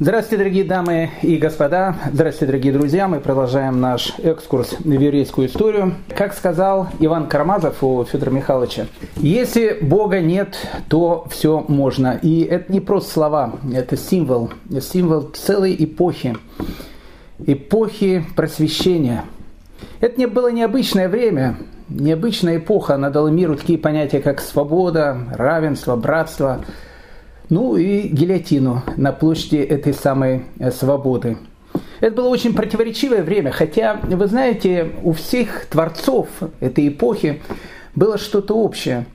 Здравствуйте, дорогие дамы и господа. Здравствуйте, дорогие друзья. Мы продолжаем наш экскурс в еврейскую историю. Как сказал Иван Карамазов у Федора Михайловича, если Бога нет, то все можно. И это не просто слова, это символ, символ целой эпохи, эпохи просвещения. Это не было необычное время, необычная эпоха. Она дала миру такие понятия, как свобода, равенство, братство – ну и гильотину на площади этой самой э, свободы. Это было очень противоречивое время, хотя, вы знаете, у всех творцов этой эпохи было что-то общее.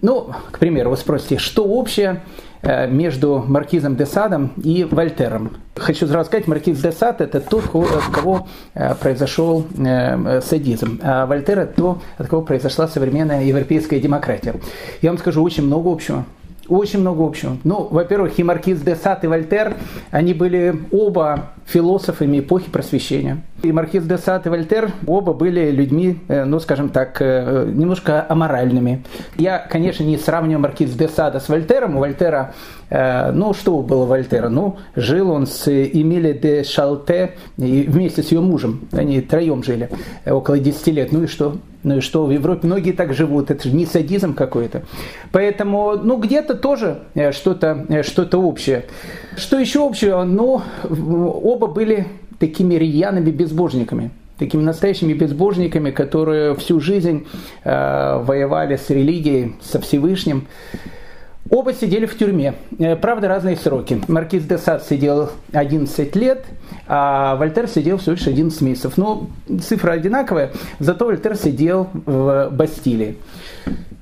Ну, к примеру, вы спросите, что общее э, между Маркизом де Садом и Вольтером? Хочу сразу сказать, Маркиз де Сад – это тот, от кого э, произошел садизм, а Вольтер – это то, от кого произошла современная европейская демократия. Я вам скажу, очень много общего. Очень много общего. Ну, во-первых, и Маркиз де Сад, и Вольтер, они были оба философами эпохи просвещения. И Маркиз де Сад и Вольтер оба были людьми, э, ну, скажем так, э, немножко аморальными. Я, конечно, не сравниваю Маркиз де Сада с Вольтером. У Вольтера, ну, что было Вольтера? Ну, жил он с Эмили де Шалте вместе с ее мужем. Они троем жили около 10 лет. Ну и что? Ну и что, в Европе многие так живут, это же не садизм какой-то. Поэтому, ну, где-то тоже э, что-то э, что общее. Что еще общего? Ну, оба были такими рьяными безбожниками такими настоящими безбожниками, которые всю жизнь э, воевали с религией, со Всевышним. Оба сидели в тюрьме. Э, правда, разные сроки. Маркиз де Сад сидел 11 лет, а Вольтер сидел всего лишь 11 месяцев. Но цифра одинаковая, зато Вольтер сидел в Бастилии.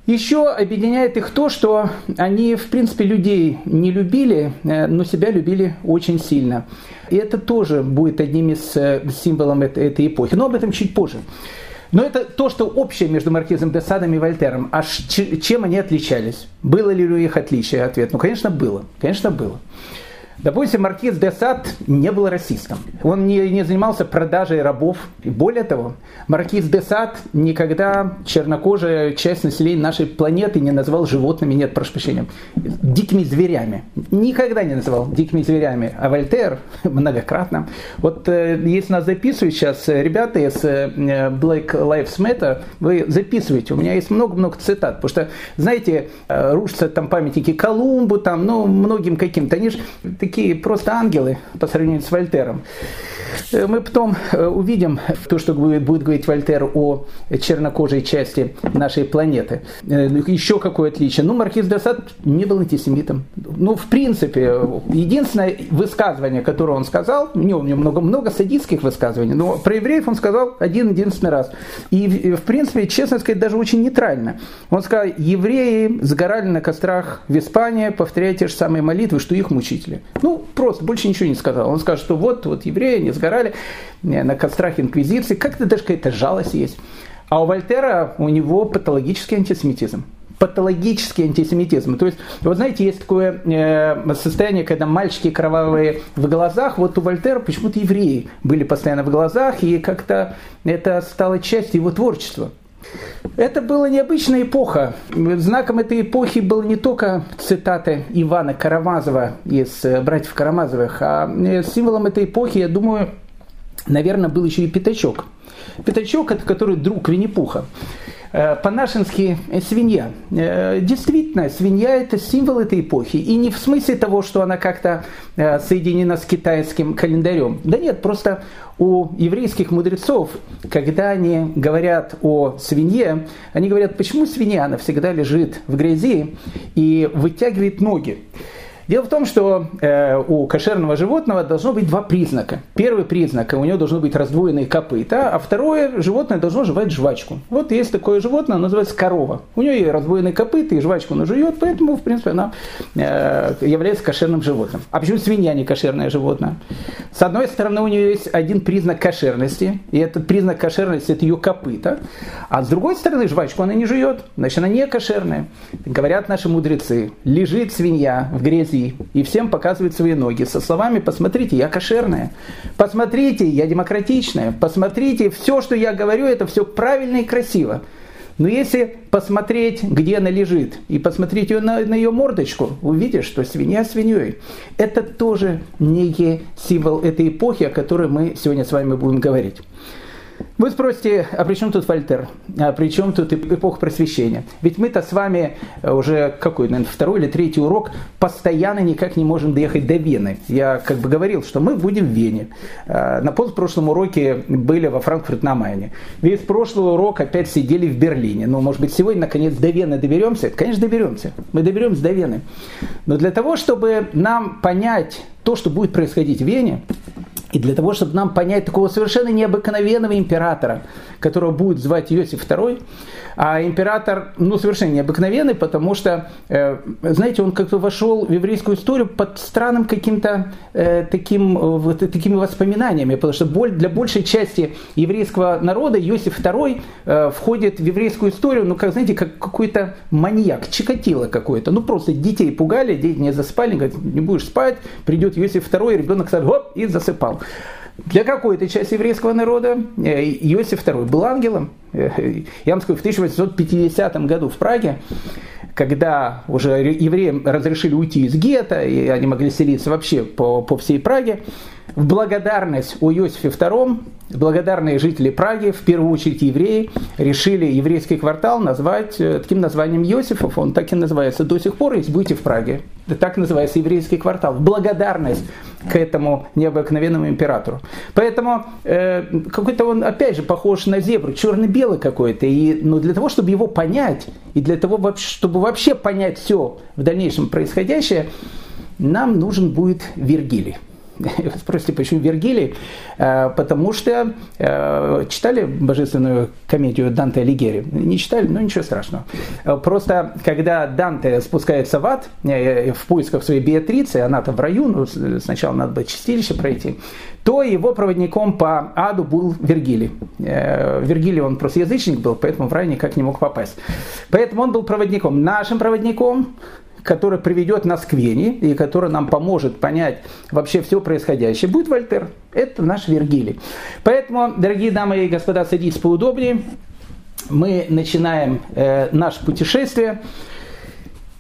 Еще объединяет их то, что они, в принципе, людей не любили, э, но себя любили очень сильно. И это тоже будет одним из э, символов этой эпохи. Но об этом чуть позже. Но это то, что общее между Маркизом де Садом и Вольтером. А чем они отличались? Было ли у них отличие? Ответ. Ну, конечно, было. Конечно, было. Допустим, маркиз де Сад не был расистом. Он не, не занимался продажей рабов. И более того, маркиз де Сад никогда чернокожая часть населения нашей планеты не назвал животными, нет, прошу прощения, дикими зверями. Никогда не называл дикими зверями. А Вольтер многократно. Вот э, если нас записывают сейчас ребята из э, Black Lives Matter, вы записывайте. У меня есть много-много цитат. Потому что, знаете, э, рушатся там памятники Колумбу, там, ну, многим каким-то. Они же такие просто ангелы по сравнению с Вольтером. Э, мы потом э, увидим то, что будет, говорить Вольтер о чернокожей части нашей планеты. Э, еще какое отличие? Ну, Маркиз де Сад не был антисемитом. Ну, в принципе, единственное высказывание, которое он сказал, у него, у него много, много садистских высказываний, но про евреев он сказал один-единственный раз. И, в принципе, честно сказать, даже очень нейтрально. Он сказал, евреи сгорали на кострах в Испании, повторяя те же самые молитвы, что их мучители. Ну, просто, больше ничего не сказал. Он сказал, что вот, вот евреи, они сгорали э, на кострах инквизиции. Как-то даже какая-то жалость есть. А у Вольтера, у него патологический антисемитизм патологический антисемитизм. То есть, вот знаете, есть такое э, состояние, когда мальчики кровавые в глазах, вот у Вольтера почему-то евреи были постоянно в глазах, и как-то это стало частью его творчества. Это была необычная эпоха. Знаком этой эпохи был не только цитаты Ивана Карамазова из э, «Братьев Карамазовых», а э, символом этой эпохи, я думаю, наверное, был еще и Пятачок. Пятачок – это который друг Винни-Пуха. Э, по-нашенски свинья. Действительно, свинья – это символ этой эпохи. И не в смысле того, что она как-то соединена с китайским календарем. Да нет, просто у еврейских мудрецов, когда они говорят о свинье, они говорят, почему свинья, она всегда лежит в грязи и вытягивает ноги. Дело в том, что э, у кошерного животного должно быть два признака. Первый признак, у него должно быть раздвоенные копыта, а второе, животное должно жевать жвачку. Вот есть такое животное, называется корова. У нее есть раздвоенные копыта, и жвачку она жует, поэтому, в принципе, она э, является кошерным животным. А почему свинья не кошерное животное? С одной стороны, у нее есть один признак кошерности, и этот признак кошерности – это ее копыта. А с другой стороны, жвачку она не жует, значит, она не кошерная. Говорят наши мудрецы, лежит свинья в грязи, и всем показывает свои ноги со словами «посмотрите, я кошерная», «посмотрите, я демократичная», «посмотрите, все, что я говорю, это все правильно и красиво». Но если посмотреть, где она лежит, и посмотреть ее на, на ее мордочку, увидишь, что свинья свиньей. Это тоже некий символ этой эпохи, о которой мы сегодня с вами будем говорить. Вы спросите, а при чем тут Вольтер? А при чем тут эпоха просвещения? Ведь мы-то с вами уже какой, наверное, второй или третий урок постоянно никак не можем доехать до Вены. Я как бы говорил, что мы будем в Вене. А, на прошлом уроке были во Франкфурт на Майне. Весь прошлый урок опять сидели в Берлине. Ну, может быть, сегодня наконец до Вены доберемся? Конечно, доберемся. Мы доберемся до Вены. Но для того, чтобы нам понять то, что будет происходить в Вене, и для того, чтобы нам понять такого совершенно необыкновенного императора, которого будет звать Иосиф II, а император, ну, совершенно необыкновенный, потому что, э, знаете, он как-то вошел в еврейскую историю под странным каким-то э, таким, вот, такими воспоминаниями, потому что для большей части еврейского народа Иосиф II э, входит в еврейскую историю, ну, как, знаете, как какой-то маньяк, чикатило какой-то. Ну, просто детей пугали, дети не заспали, говорят, не будешь спать, придет Иосиф II, ребенок сразу, хоп, и засыпал. Для какой-то части еврейского народа э, Иосиф II был ангелом. Э, я вам скажу, в 1850 году в Праге, когда уже евреям разрешили уйти из гетто, и они могли селиться вообще по, по всей Праге, в благодарность у Иосифе II благодарные жители Праги, в первую очередь евреи, решили еврейский квартал назвать э, таким названием Иосифов. Он так и называется до сих пор, если будете в Праге. Так называется еврейский квартал. Благодарность к этому необыкновенному императору. Поэтому э, какой-то он, опять же, похож на зебру, черно-белый какой-то. И ну, для того, чтобы его понять, и для того, чтобы вообще понять все в дальнейшем происходящее, нам нужен будет Вергилий. Спросите, почему Вергилий? Э, потому что э, читали божественную комедию Данте Алигьери? Не читали? Ну ничего страшного. Э, просто когда Данте спускается в ад в поисках своей Беатрицы, она-то в раю, ну, сначала надо было чистилище пройти, то его проводником по аду был Вергилий. Вергилий, он просто язычник был, поэтому в рай никак не мог попасть. Поэтому он был проводником. Нашим проводником который приведет нас к Вене и который нам поможет понять вообще все происходящее, будет Вольтер. Это наш Вергилий. Поэтому, дорогие дамы и господа, садитесь поудобнее. Мы начинаем э, наше путешествие.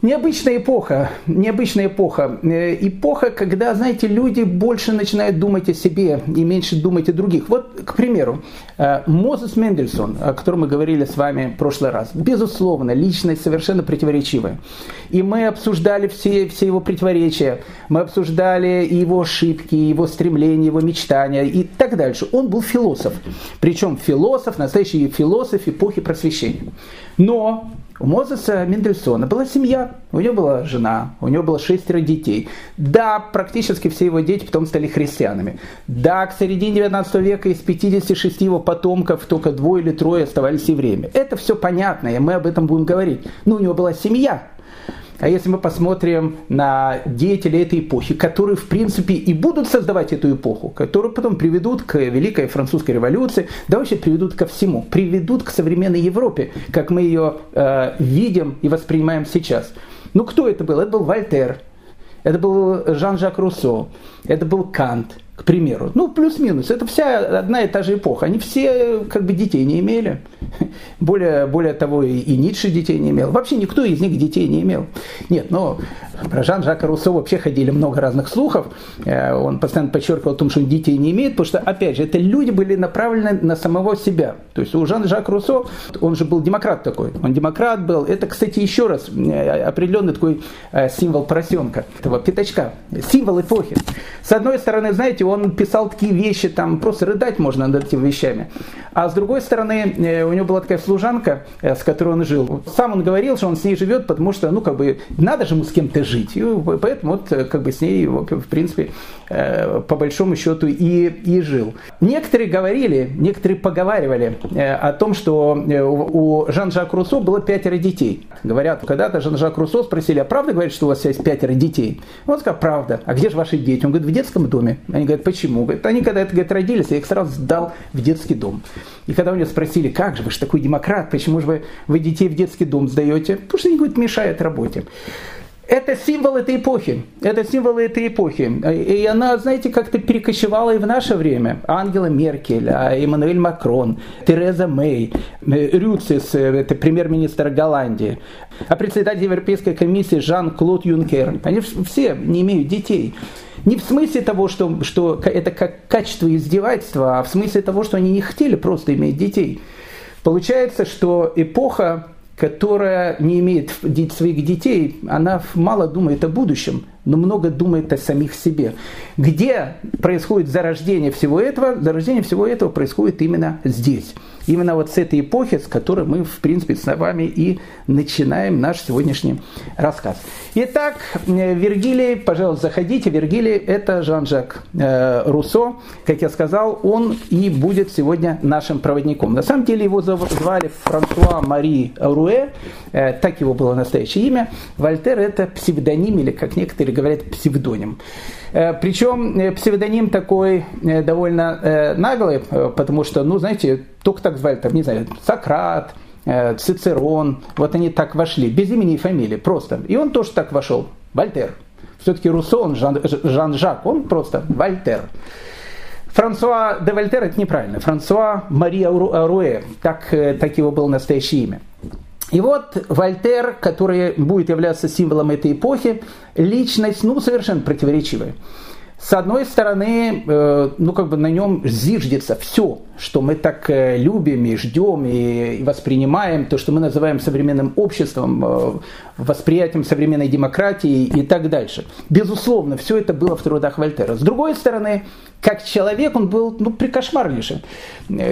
Необычная эпоха, необычная эпоха. Э, эпоха, когда, знаете, люди больше начинают думать о себе и меньше думать о других. Вот, к примеру, э, Мозес Мендельсон, о котором мы говорили с вами в прошлый раз, безусловно, личность совершенно противоречивая. И мы обсуждали все, все его противоречия, мы обсуждали его ошибки, его стремления, его мечтания и так дальше. Он был философ, причем философ, настоящий философ эпохи просвещения. Но у Мозеса Мендельсона была семья, у него была жена, у него было шестеро детей. Да, практически все его дети потом стали христианами. Да, к середине 19 века из 56 его потомков только двое или трое оставались евреями. Это все понятно, и мы об этом будем говорить. Но у него была семья, а если мы посмотрим на деятелей этой эпохи, которые, в принципе, и будут создавать эту эпоху, которые потом приведут к Великой Французской революции, да вообще приведут ко всему, приведут к современной Европе, как мы ее э, видим и воспринимаем сейчас. Ну, кто это был? Это был Вольтер, это был Жан-Жак Руссо, это был Кант – к примеру. Ну, плюс-минус. Это вся одна и та же эпоха. Они все как бы детей не имели. Более, более того, и, и Ницше детей не имел. Вообще никто из них детей не имел. Нет, но про Жан-Жака Руссо вообще ходили много разных слухов. Э, он постоянно подчеркивал о том, что он детей не имеет, потому что, опять же, это люди были направлены на самого себя. То есть у Жан-Жака Руссо, он же был демократ такой. Он демократ был. Это, кстати, еще раз э, определенный такой э, символ поросенка, этого пятачка. Символ эпохи. С одной стороны, знаете, он писал такие вещи, там просто рыдать можно над этими вещами. А с другой стороны, э, у него была такая служанка, э, с которой он жил. Сам он говорил, что он с ней живет, потому что, ну, как бы, надо же ему с кем-то жить. И поэтому вот, э, как бы, с ней, в принципе, по большому счету и, и жил. Некоторые говорили, некоторые поговаривали о том, что у Жан-Жак Руссо было пятеро детей. Говорят, когда-то Жан-Жак Руссо спросили, а правда говорит, что у вас есть пятеро детей? Он сказал, правда. А где же ваши дети? Он говорит, в детском доме. Они говорят, почему? Говорит, они когда это говорит, родились, я их сразу сдал в детский дом. И когда у него спросили, как же, вы же такой демократ, почему же вы, вы детей в детский дом сдаете? Потому что они, говорят, мешают работе. Это символ этой эпохи. Это символ этой эпохи. И она, знаете, как-то перекочевала и в наше время. Ангела Меркель, а Эммануэль Макрон, Тереза Мэй, Рюцис, это премьер-министр Голландии, а председатель Европейской комиссии Жан-Клод Юнкер. Они все не имеют детей. Не в смысле того, что, что это как качество издевательства, а в смысле того, что они не хотели просто иметь детей. Получается, что эпоха которая не имеет своих детей, она мало думает о будущем, но много думает о самих себе. Где происходит зарождение всего этого? Зарождение всего этого происходит именно здесь. Именно вот с этой эпохи, с которой мы, в принципе, с вами и начинаем наш сегодняшний рассказ. Итак, Вергилий, пожалуйста, заходите. Вергилий – это Жан-Жак э, Руссо. Как я сказал, он и будет сегодня нашим проводником. На самом деле его звали Франсуа Мари Руэ, э, так его было настоящее имя. Вольтер – это псевдоним, или, как некоторые говорят, псевдоним. Причем псевдоним такой довольно наглый, потому что, ну, знаете, только так звали, там, не знаю, Сократ, э, Цицерон, вот они так вошли, без имени и фамилии, просто. И он тоже так вошел, Вольтер. Все-таки Руссо, он Жан, Жан-Жак, он просто Вольтер. Франсуа де Вольтер это неправильно. Франсуа Мария Руэ, так, э, так его было настоящее имя. И вот Вольтер, который будет являться символом этой эпохи, личность, ну, совершенно противоречивая. С одной стороны, э, ну как бы на нем зиждется все, что мы так э, любим и ждем и воспринимаем, то, что мы называем современным обществом, э, восприятием современной демократии и так дальше. Безусловно, все это было в трудах Вольтера. С другой стороны, как человек он был ну, прикошмарнейшим.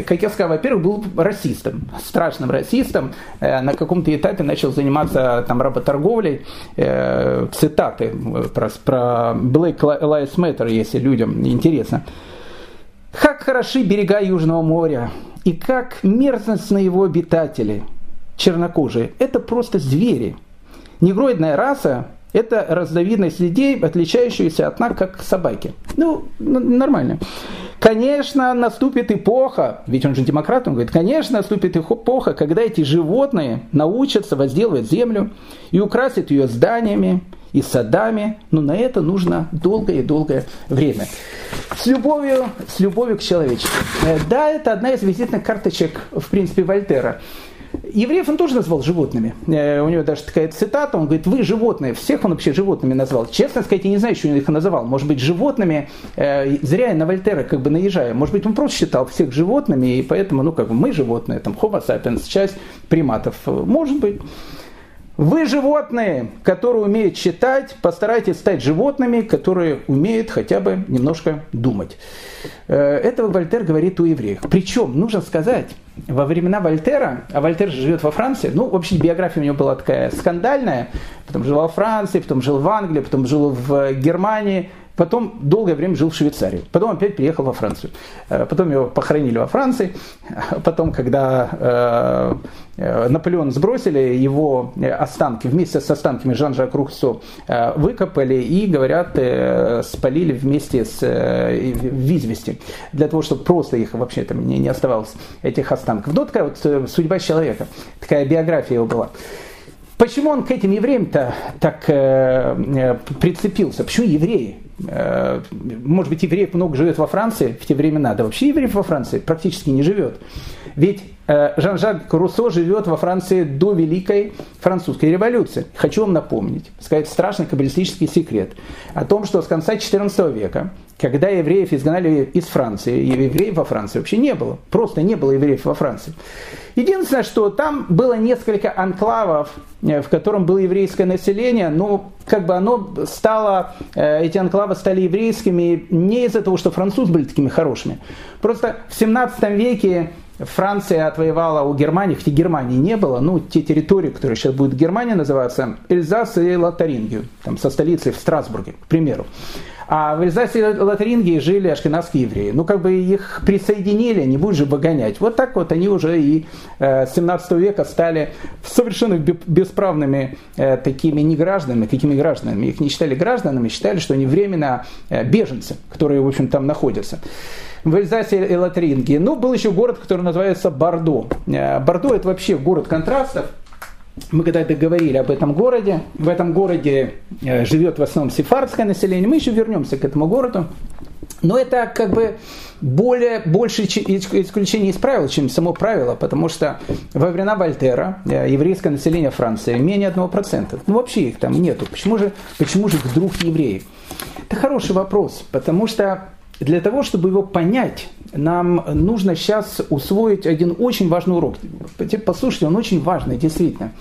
Как я сказал, во-первых, был расистом, страшным расистом. На каком-то этапе начал заниматься там, работорговлей. Цитаты про, про Black Lives Matter если людям интересно. Как хороши берега Южного моря, и как мерзостны его обитатели, чернокожие. Это просто звери. Негроидная раса – это разновидность людей, отличающаяся от нас, как собаки. Ну, нормально. Конечно, наступит эпоха, ведь он же демократ, он говорит, конечно, наступит эпоха, когда эти животные научатся возделывать землю и украсят ее зданиями, и садами, но на это нужно долгое и долгое время. С любовью, с любовью к человечеству. Э, да, это одна из визитных карточек, в принципе, Вольтера. Евреев он тоже назвал животными. Э, у него даже такая цитата, он говорит, вы животные, всех он вообще животными назвал. Честно сказать, я не знаю, что он их называл. Может быть, животными, э, зря я на Вольтера как бы наезжаю. Может быть, он просто считал всех животными, и поэтому, ну, как бы мы животные, там, Homo sapiens, часть приматов. Может быть. Вы животные, которые умеют читать, постарайтесь стать животными, которые умеют хотя бы немножко думать. Э, это Вольтер говорит у евреев. Причем, нужно сказать, во времена Вольтера, а Вольтер живет во Франции, ну, вообще биография у него была такая скандальная, потом жил во Франции, потом жил в Англии, потом жил в Германии, Потом долгое время жил в Швейцарии. Потом опять приехал во Францию. Э, потом его похоронили во Франции. Потом, когда э, э, Наполеон сбросили, его останки вместе с останками Жан-Жак Руссо выкопали и, говорят, спалили вместе с в Для того, чтобы просто их вообще там не оставалось, этих останков. Ну, такая вот судьба человека. Такая биография его была. Почему он к этим евреям-то так э, прицепился? Почему евреи? Э, может быть, евреев много живет во Франции в те времена, да вообще евреев во Франции практически не живет. Ведь э, Жан-Жак Руссо живет во Франции до Великой Французской революции. Хочу вам напомнить, сказать страшный каббалистический секрет о том, что с конца XIV века когда евреев изгнали из Франции, евреев во Франции вообще не было. Просто не было евреев во Франции. Единственное, что там было несколько анклавов, э, в котором было еврейское население, но как бы оно стало, э, эти анклавы стали еврейскими не из-за того, что французы были такими хорошими. Просто в 17 веке Франция отвоевала у Германии, хотя Германии не было, ну, те территории, которые сейчас будет Германия называться, Эльзас и Лотарингию, там, со столицей в Страсбурге, к примеру. А в Эльзасе и Лотарингии жили ашкенадские евреи. Ну, как бы их присоединили, не будешь же выгонять. Вот так вот они уже и э, с 17 века стали совершенно бесправными э, такими негражданами. Какими гражданами? Их не считали гражданами, считали, что они временно э, беженцы, которые, в общем, там находятся в Эльзасе и Лотарингии. Ну, был еще город, который называется Бордо. Бордо – это вообще город контрастов. мы когда-то говорили об этом городе. В этом городе э, живет в основном сефардское население. Мы еще вернемся к этому городу. Но это как бы более, больше исключение из правил, чем само правило, потому что во времена Вольтера э, еврейское население Франции менее 1%. Ну вообще их там нету. Почему же, почему же вдруг евреи? Это хороший вопрос, потому что для того, чтобы его понять, нам нужно сейчас усвоить один очень важный урок. Послушайте, он очень важный, действительно.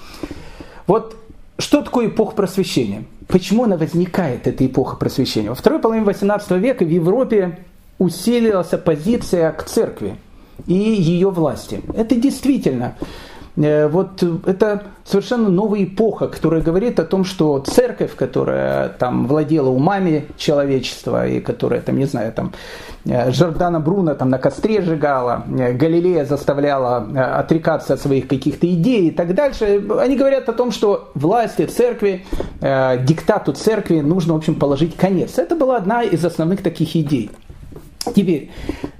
Вот что такое эпоха просвещения? Почему она возникает, эта эпоха просвещения? Во второй половине XVIII века в Европе усилилась оппозиция к церкви и ее власти. Это действительно вот это совершенно новая эпоха, которая говорит о том, что церковь, которая там владела умами человечества и которая, там, не знаю, там э, Жордана Бруно там на костре сжигала, э, Галилея заставляла отрекаться от своих каких-то идей и так дальше, они говорят о том, что власти церкви, диктату церкви нужно, в общем, положить конец. Это была одна из основных таких идей. Теперь,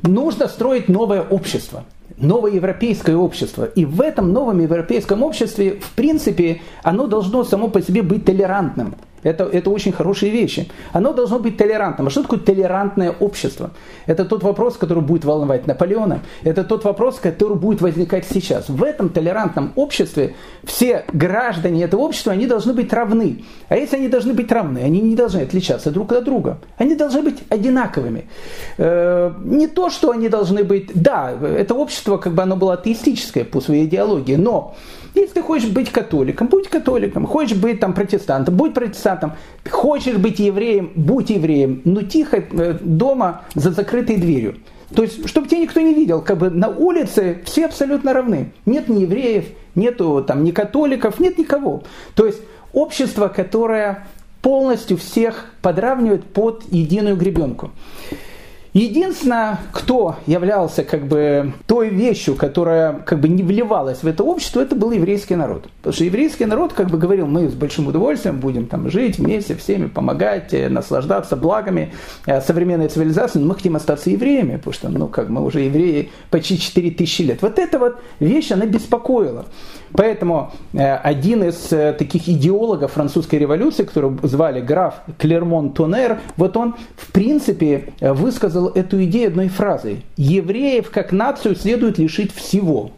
нужно строить новое общество – новое европейское общество. И в этом новом европейском обществе, в принципе, оно должно само по себе быть толерантным. Это, это очень хорошие вещи. Оно должно быть толерантным. А что такое толерантное общество? Это тот вопрос, который будет волновать Наполеона. Это тот вопрос, который будет возникать сейчас. В этом толерантном обществе все граждане этого общества, они должны быть равны. А если они должны быть равны, они не должны отличаться друг от друга. Они должны быть одинаковыми. Э, не то, что они должны быть... Да, это общество, как бы оно было атеистическое по своей идеологии, но если ты хочешь быть католиком, будь католиком. Хочешь быть там протестантом, будь протестантом. Хочешь быть евреем, будь евреем. Но тихо э, дома за закрытой дверью. То есть, чтобы тебя никто не видел, как бы на улице все абсолютно равны. Нет ни евреев, нету там ни католиков, нет никого. То есть, общество, которое полностью всех подравнивает под единую гребенку. Единственное, кто являлся как бы той вещью, которая как бы не вливалась в это общество, это был еврейский народ. Потому что еврейский народ как бы говорил, мы с большим удовольствием будем там жить вместе, всеми помогать, э, наслаждаться благами э, современной цивилизации, но мы хотим остаться евреями, потому что ну как мы уже евреи почти 4000 лет. Вот эта вот вещь, она беспокоила. Поэтому э, один из таких идеологов французской революции, которого звали граф Клермон Тонер, вот он в принципе высказал эту идею одной фразой. Евреев как нацию следует лишить всего.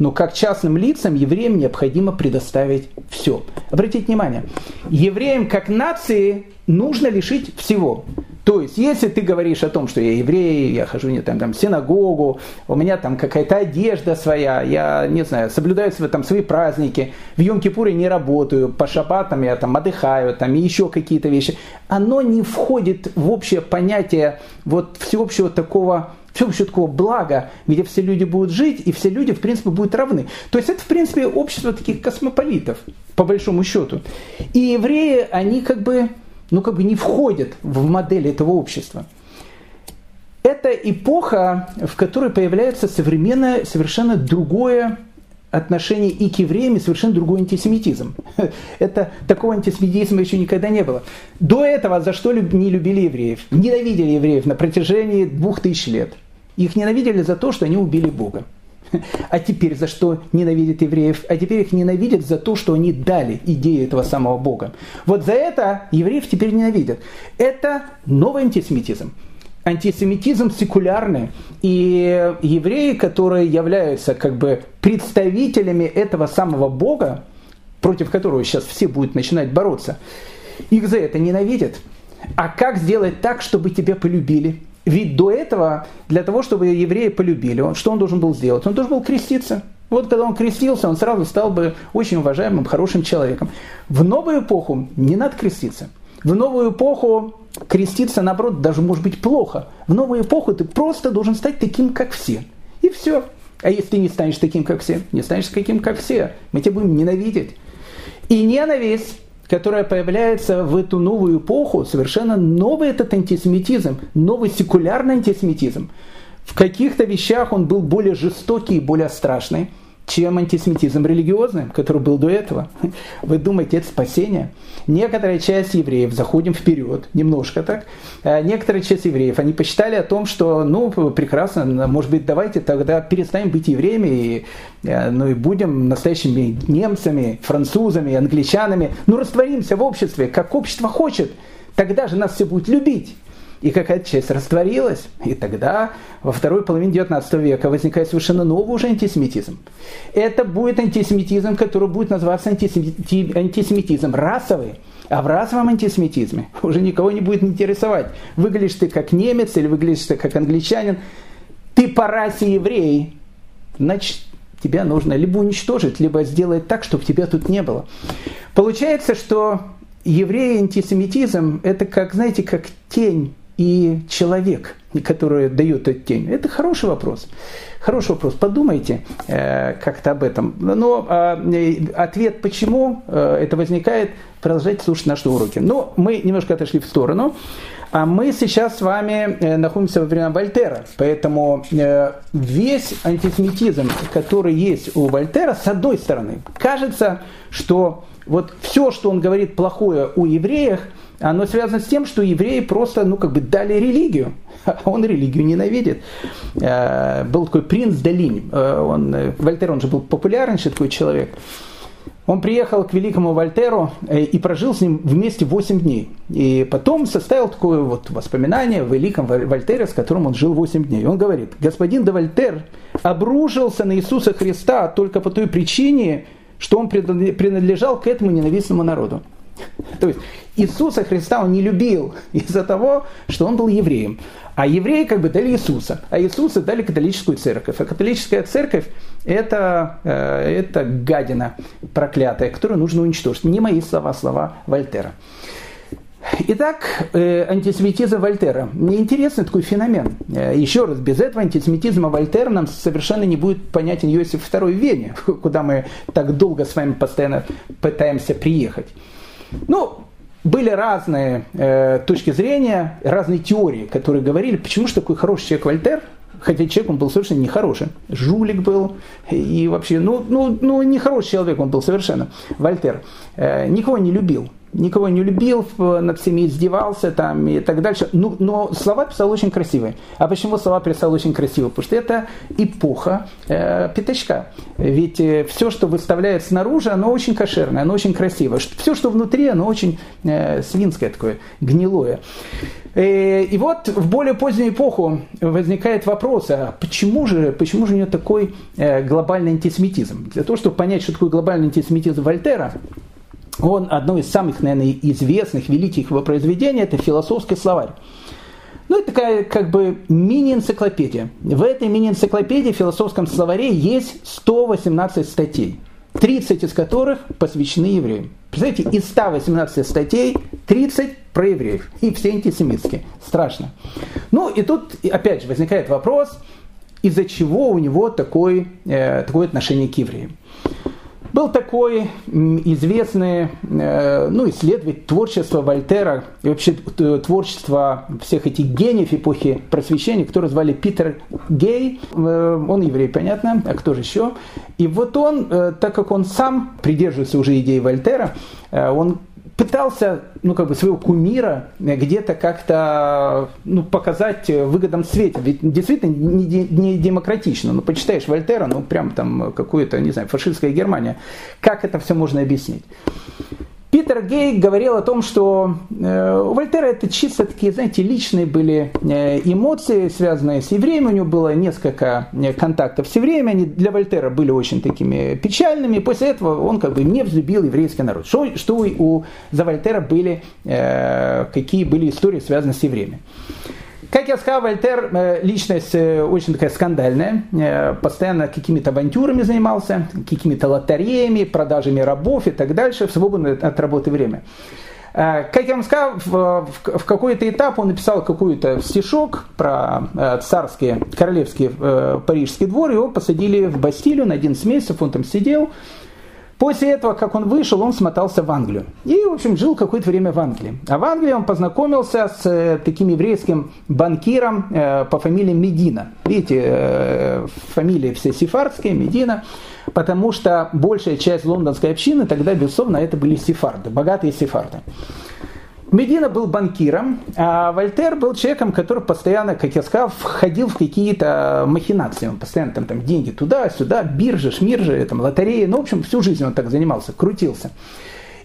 Но как частным лицам евреям необходимо предоставить все. Обратите внимание, евреям как нации нужно лишить всего. То есть, если ты говоришь о том, что я еврей, я хожу не, там, там, в синагогу, у меня там какая-то одежда своя, я, не знаю, соблюдаю свои, там, свои праздники, в Йом-Кипуре не работаю, по шабатам я там отдыхаю, там, и еще какие-то вещи, оно не входит в общее понятие вот всеобщего такого всеобщего такого блага, где все люди будут жить, и все люди, в принципе, будут равны. То есть это, в принципе, общество таких космополитов, по большому счету. И евреи, они как бы ну, как бы не входят в модель этого общества. Это эпоха, в которой появляется современное, совершенно другое отношение и к евреям, и совершенно другой антисемитизм. Это такого антисемитизма еще никогда не было. До этого за что не любили евреев? Ненавидели евреев на протяжении двух тысяч лет. Их ненавидели за то, что они убили Бога. А теперь за что ненавидят евреев? А теперь их ненавидят за то, что они дали идею этого самого Бога. Вот за это евреев теперь ненавидят. Это новый антисемитизм. Антисемитизм секулярный. И евреи, которые являются как бы представителями этого самого Бога, против которого сейчас все будут начинать бороться, их за это ненавидят. А как сделать так, чтобы тебя полюбили? Ведь до этого, для того, чтобы евреи полюбили, он, что он должен был сделать? Он должен был креститься. Вот когда он крестился, он сразу стал бы очень уважаемым, хорошим человеком. В новую эпоху не надо креститься. В новую эпоху креститься, наоборот, даже может быть плохо. В новую эпоху ты просто должен стать таким, как все. И все. А если ты не станешь таким, как все, не станешь таким, как все, мы тебя будем ненавидеть. И ненависть которая появляется в эту новую эпоху, совершенно новый этот антисемитизм, новый секулярный антисемитизм. В каких-то вещах он был более жестокий и более страшный. Чем антисемитизм религиозный, который был до этого. Вы думаете, это спасение? Некоторая часть евреев, заходим вперед, немножко так, э, некоторая часть евреев, они посчитали о том, что, ну, прекрасно, может быть, давайте тогда перестанем быть евреями, и, э, ну, и будем настоящими немцами, французами, англичанами, ну, растворимся в обществе, как общество хочет, тогда же нас все будет любить и какая-то часть растворилась. И тогда во второй половине 19 века возникает совершенно новый уже антисемитизм. Это будет антисемитизм, который будет называться антисемити... антисемитизм расовый. А в расовом антисемитизме уже никого не будет интересовать, выглядишь ты как немец или выглядишь ты как англичанин. Ты по расе еврей, значит, тебя нужно либо уничтожить, либо сделать так, чтобы тебя тут не было. Получается, что евреи антисемитизм это как, знаете, как тень и человек, который дает эту тень? Это хороший вопрос. Хороший вопрос. Подумайте э, как-то об этом. Но э, ответ, почему э, это возникает, продолжайте слушать наши уроки. Но мы немножко отошли в сторону. А мы сейчас с вами э, находимся во время Вольтера, поэтому э, весь антисемитизм, который есть у Вольтера, с одной стороны, кажется, что вот все, что он говорит плохое о евреях – оно связано с тем, что евреи просто, ну, как бы дали религию. Он религию ненавидит. Э, был такой принц Далинь. Э, он, э, Вольтер, он же был популярнейший такой человек. Он приехал к великому Вольтеру и прожил с ним вместе 8 дней. И потом составил такое вот воспоминание о великом Вольтере, с которым он жил 8 дней. Он говорит, господин де Вольтер обрушился на Иисуса Христа только по той причине, что он принадлежал к этому ненавистному народу. То есть Иисуса Христа он не любил из-за того, что он был евреем. А евреи как бы дали Иисуса, а Иисуса дали католическую церковь. А католическая церковь это, э, это гадина проклятая, которую нужно уничтожить. Не мои слова, слова Вольтера. Итак, э, антисемитизм Вольтера. Интересный такой феномен. Э, еще раз, без этого антисемитизма Вольтера нам совершенно не будет понятен Иосиф II в Вене, куда мы так долго с вами постоянно пытаемся приехать. Ну, были разные э, точки зрения, разные теории, которые говорили, почему же такой хороший человек Вольтер, хотя человек он был совершенно нехороший, жулик был, и вообще, ну, ну, ну нехороший человек он был совершенно, Вольтер, э, никого не любил, никого не любил, над всеми издевался там и так дальше. Ну, но слова писал очень красивые. А почему слова писал очень красивые? Потому что это эпоха э, пятачка. Ведь э, все, что выставляет снаружи, оно очень кошерное, оно очень красивое. Все, что внутри, оно очень э, свинское такое, гнилое. Э, и вот в более позднюю эпоху возникает вопрос, а почему же, почему же у него такой э, глобальный антисемитизм? Для того, чтобы понять, что такое глобальный антисемитизм Вольтера, он, одно из самых, наверное, известных, великих его произведений, это философский словарь. Ну, это такая как бы мини-энциклопедия. В этой мини-энциклопедии, в философском словаре, есть 118 статей, 30 из которых посвящены евреям. Представляете, из 118 статей 30 про евреев. И все антисемитские. Страшно. Ну, и тут, опять же, возникает вопрос, из-за чего у него такой, э, такое отношение к евреям. Был такой известный э, ну, исследователь творчества Вольтера и вообще творчества всех этих гениев эпохи просвещения, которого звали Питер Гей. Э, он еврей, понятно, а кто же еще? И вот он, э, так как он сам придерживается уже идеи Вольтера, он пытался, ну, как бы своего кумира где-то как-то ну, показать в выгодном свете. Ведь действительно не, не демократично. Ну, почитаешь Вольтера, ну, прям там какую-то, не знаю, фашистская Германия. Как это все можно объяснить? Питер Гей говорил о том, что э, у Вольтера это чисто такие, знаете, личные были э, эмоции, связанные с евреями. У него было несколько э, контактов с евреями. Они для Вольтера были очень такими печальными. После этого он как бы не взлюбил еврейский народ. Что, что у, за Вольтера были, какие были истории, связанные с евреями. Как я сказал, Вольтер э, личность э, очень такая скандальная, э, постоянно какими-то авантюрами занимался, какими-то лотереями, продажами рабов и так дальше в свободное от работы время. Как я вам сказал, в какой-то этап он написал какой-то стишок про царские, королевские парижский двор, его посадили в Бастилию на 11 месяцев, он там сидел, После этого, как он вышел, он смотался в Англию. И, в общем, жил какое-то время в Англии. А в Англии он познакомился с э, таким еврейским банкиром э, по фамилии Медина. Видите, э, фамилии все сефардские, Медина. Потому что большая часть лондонской общины тогда, безусловно, это были сефарды, богатые сефарды. Медина был банкиром, а Вольтер был человеком, который постоянно, как я сказал, входил в какие-то махинации. Он постоянно там, там деньги туда-сюда, биржи, шмиржи, там, лотереи. Ну, в общем, всю жизнь он так занимался, крутился.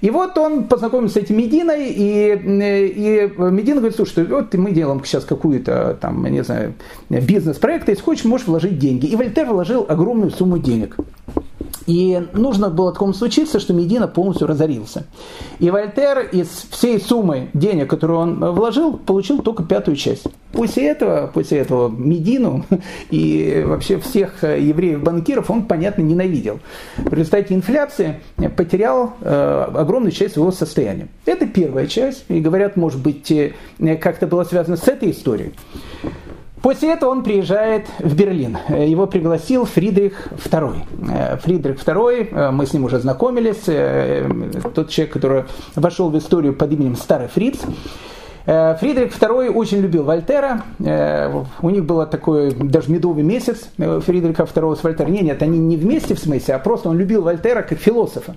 И вот он познакомился с этим Мединой, и, и Медина говорит, слушай, вот мы делаем сейчас какую-то, там, не знаю, бизнес-проект, если хочешь, можешь вложить деньги. И Вольтер вложил огромную сумму денег. И нужно было такому случиться, что Медина полностью разорился. И Вольтер из всей суммы денег, которую он вложил, получил только пятую часть. После этого, после этого Медину и вообще всех евреев-банкиров он, понятно, ненавидел. В результате инфляции потерял э, огромную часть своего состояния. Это первая часть. И говорят, может быть, э, как-то было связано с этой историей. После этого он приезжает в Берлин. Его пригласил Фридрих II. Э, Фридрих II, э, мы с ним уже знакомились, э, тот человек, который вошел в историю под именем Старый Фриц. Э, Фридрих II очень любил Вольтера. Э, у них был такой даже медовый месяц э, Фридриха II с Вольтером. Нет, нет, они не вместе в смысле, а просто он любил Вольтера как философа.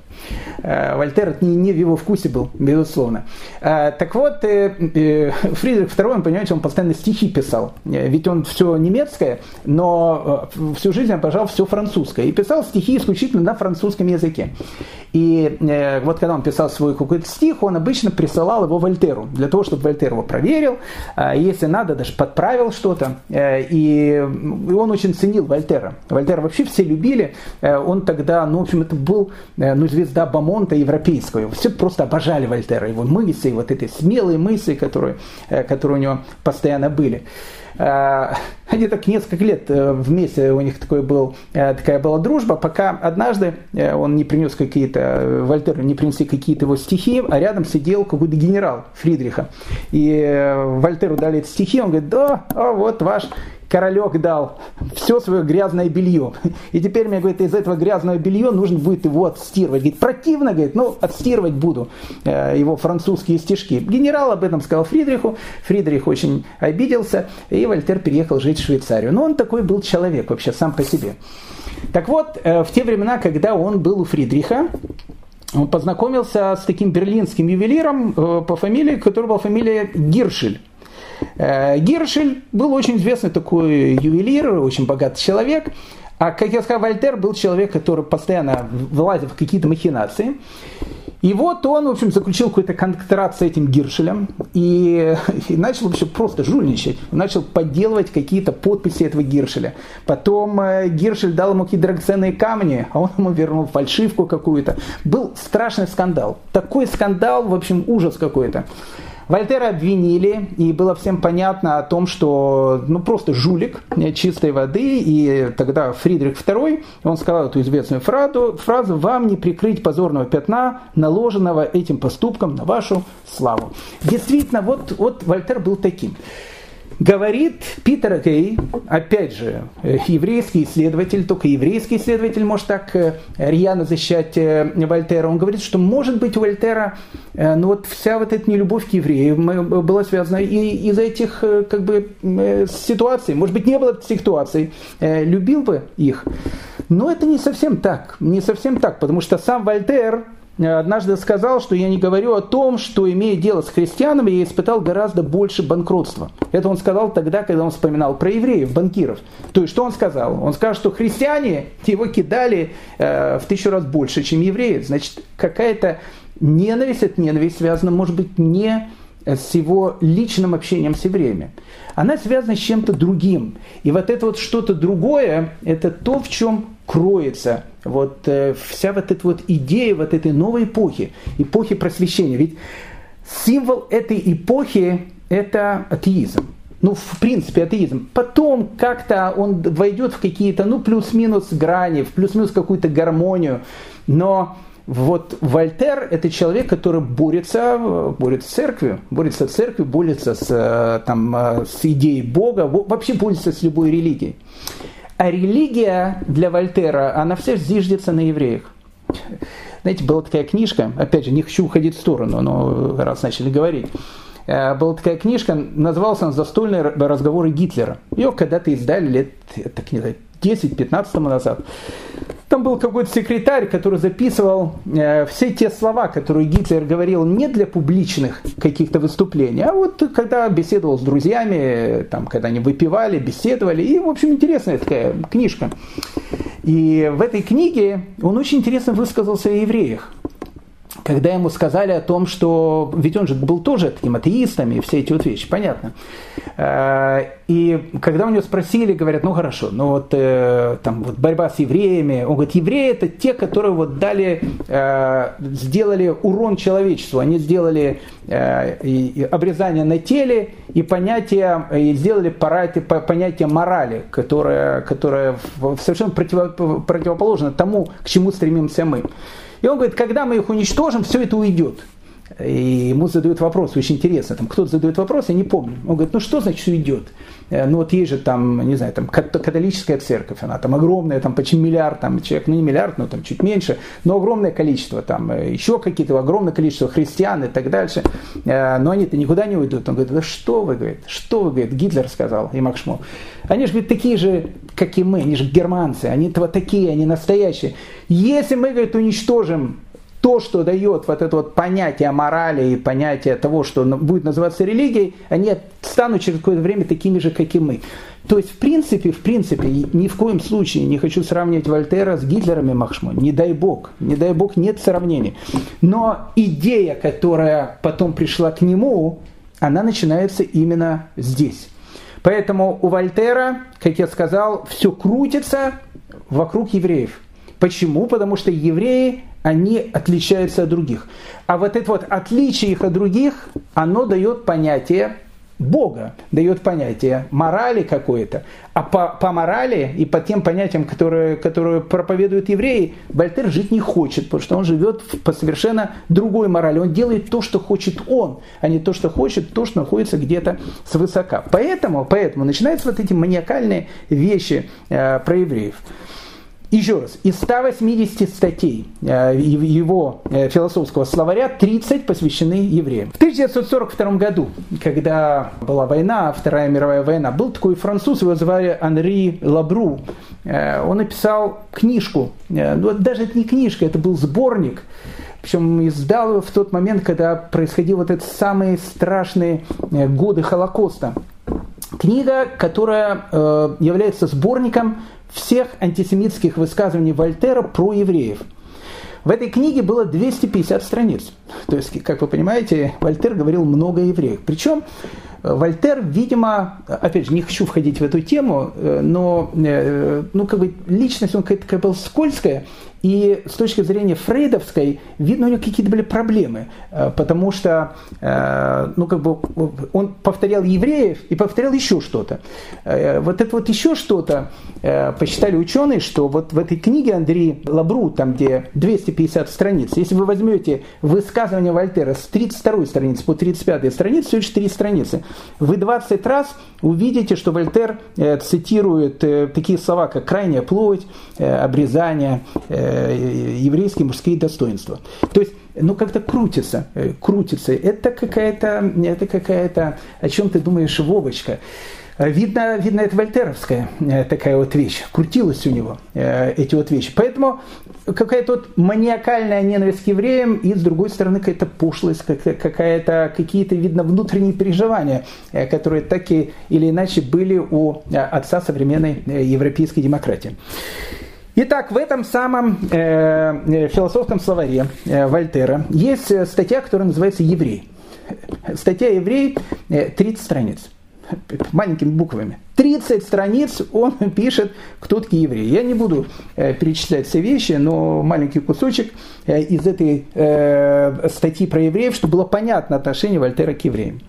Вольтер не, не в его вкусе был, безусловно. Так вот, Фридрих II, он, понимаете, он постоянно стихи писал. Ведь он все немецкое, но всю жизнь обожал все французское. И писал стихи исключительно на французском языке. И вот когда он писал свой какой-то стих, он обычно присылал его Вольтеру, для того, чтобы Вольтер его проверил, а, если надо, даже подправил что-то. Э, и он очень ценил Вольтера. Вольтера вообще все любили. Э, он тогда, ну, в общем, это был э, ну, звезда Бамонта европейского. Все просто обожали Вольтера, его мысли, вот эти смелые мысли, которые, которые у него постоянно были. Э, они так несколько лет э, вместе, у них такой был, э, такая была дружба, пока однажды он не принес какие-то, Вольтеру не принесли какие-то его стихи, а рядом сидел какой-то генерал Фридриха. И Вольтеру дали эти стихи, он говорит, да, а вот ваш королек дал все свое грязное белье. И теперь мне, говорит, из этого грязного белья нужно будет его отстирывать. Говорит, противно, говорит, ну, отстирывать буду э, его французские стишки. Генерал об этом сказал Фридриху. Фридрих очень обиделся, и Вольтер переехал жить в Швейцарию. Но он такой был человек вообще сам по себе. Так вот, э, в те времена, когда он был у Фридриха, он познакомился с таким берлинским ювелиром э, по фамилии, который был фамилия Гиршель. Э, Гершель был очень известный такой ювелир, очень богатый человек. А, как я сказал, Вольтер был человек, который постоянно влазил в какие-то махинации. И вот он, в общем, заключил какой-то контракт с этим Гиршелем и, и начал вообще просто жульничать. Начал подделывать какие-то подписи этого Гиршеля. Потом э, Гиршель дал ему какие-то драгоценные камни, а он ему вернул фальшивку какую-то. Был страшный скандал. Такой скандал, в общем, ужас какой-то. Вольтера обвинили, и было всем понятно о том, что ну, просто жулик чистой воды, и тогда Фридрих II, он сказал эту известную фразу, фразу «Вам не прикрыть позорного пятна, наложенного этим поступком на вашу славу». Действительно, вот, вот Вольтер был таким. Говорит Питер Кей, опять же, э, еврейский исследователь, только еврейский исследователь может так э, рьяно защищать э, Вольтера. Он говорит, что может быть у Вольтера ну вот вся вот эта нелюбовь к евреям была связана и из этих как бы ситуаций. Может быть, не было ситуаций, любил бы их. Но это не совсем так. Не совсем так, потому что сам Вольтер однажды сказал, что я не говорю о том, что имея дело с христианами, я испытал гораздо больше банкротства. Это он сказал тогда, когда он вспоминал про евреев, банкиров. То есть, что он сказал? Он сказал, что христиане его кидали э, в тысячу раз больше, чем евреи. Значит, какая-то ненависть, от ненависть связана, может быть, не с его личным общением с евреями. Она связана с чем-то другим. И вот это вот что-то другое, это то, в чем кроется вот э, вся вот эта вот идея вот этой новой эпохи, эпохи просвещения. Ведь символ этой эпохи – это атеизм. Ну, в принципе, атеизм. Потом как-то он войдет в какие-то, ну, плюс-минус грани, в плюс-минус какую-то гармонию. Но вот Вольтер – это человек, который борется, борется с церковью, борется с церковью, борется с, э, там, э, с идеей Бога, вообще борется с любой религией. А религия для Вольтера, она вся зиждется на евреях. Знаете, была такая книжка, опять же, не хочу уходить в сторону, но раз начали говорить. Э, была такая книжка, называлась она «Застольные разговоры Гитлера». Ее когда-то издали лет, так не знаю, 10-15 тому назад. Там был какой-то секретарь, который записывал э, все те слова, которые Гитлер говорил не для публичных каких-то выступлений, а вот когда беседовал с друзьями, там, когда они выпивали, беседовали. И, в общем, интересная такая книжка. И в этой книге он очень интересно высказался о евреях когда ему сказали о том, что ведь он же был тоже таким атеистом и все эти вот вещи, понятно. Э, и когда у него спросили, говорят, ну хорошо, ну вот э, там вот борьба с евреями, он говорит, евреи это те, которые вот дали, э, сделали урон человечеству, они сделали обрезание на теле и понятие, и сделали понятие морали, которое, которое совершенно противоположно тому, к чему стремимся мы. И он говорит, когда мы их уничтожим, все это уйдет. И ему задают вопрос, очень интересно, там кто-то задает вопрос, я не помню. Он говорит, ну что значит уйдет? Э, ну вот есть же там, не знаю, там католическая церковь, она там огромная, там почти миллиард там человек, ну не миллиард, но там чуть меньше, но огромное количество, там э, еще какие-то, огромное количество христиан и так дальше, э, но они-то никуда не уйдут. Он говорит, да что вы, говорит, что вы, говорит, Гитлер сказал, и Макшмо. Они же, говорит, такие же, как и мы, они же германцы, они вот такие, они настоящие. Если мы, говорит, уничтожим то, что дает вот это вот понятие морали и понятие того, что будет называться религией, они станут через какое-то время такими же, как и мы. То есть, в принципе, в принципе, ни в коем случае не хочу сравнивать Вольтера с Гитлером и Махшмо. Не дай бог. Не дай бог, нет сравнений. Но идея, которая потом пришла к нему, она начинается именно здесь. Поэтому у Вольтера, как я сказал, все крутится вокруг евреев. Почему? Потому что евреи они отличаются от других. А вот это вот отличие их от других, оно дает понятие Бога, дает понятие морали какое-то. А по, по морали и по тем понятиям, которые, которые проповедуют евреи, Вольтер жить не хочет, потому что он живет по совершенно другой морали. Он делает то, что хочет он, а не то, что хочет, то, что находится где-то свысока. Поэтому, поэтому начинаются вот эти маниакальные вещи э, про евреев. Еще раз, из 180 статей э, его э, философского словаря 30 посвящены евреям. В 1942 году, когда была война, Вторая мировая война, был такой француз, его звали Анри Лабру. Э, он написал книжку, ну, даже это не книжка, это был сборник, причем издал его в тот момент, когда происходили вот эти самые страшные годы Холокоста. Книга, которая является сборником всех антисемитских высказываний Вольтера про евреев. В этой книге было 250 страниц. То есть, как вы понимаете, Вольтер говорил много о евреях. Причем э, Вольтер, видимо, опять же, не хочу входить в эту тему, э, но э, ну, как бы личность он какая-то была скользкая, и с точки зрения фрейдовской, видно, у него какие-то были проблемы, э, потому что э, ну, как бы он повторял евреев и повторял еще что-то. Э, вот это вот еще что-то посчитали ученые, что вот в этой книге Андрей Лабру, там где 250 страниц, если вы возьмете высказывание Вольтера с 32 страницы по 35 страницы, всего лишь 3 страницы, вы 20 раз увидите, что Вольтер цитирует такие слова, как крайняя плоть, обрезание, еврейские мужские достоинства. То есть, ну как-то крутится, э, крутится. Это какая-то, это какая-то, о чем ты думаешь, Вовочка? Видно, видно, это вольтеровская э, такая вот вещь. Крутилась у него эти вот вещи. Поэтому какая-то вот маниакальная ненависть к евреям и, с другой стороны, какая-то пошлость, какая-то, какие-то, видно, внутренние переживания, которые так или иначе были у отца современной европейской демократии. Итак, в этом самом э, э, философском словаре э, Вольтера есть э, статья, которая называется «Еврей». Статья «Еврей» э, 30 страниц маленькими буквами. 30 страниц он пишет, кто такие евреи. Я не буду э, перечислять все вещи, но маленький кусочек э, из этой э, статьи про евреев, чтобы было понятно отношение Вольтера к евреям.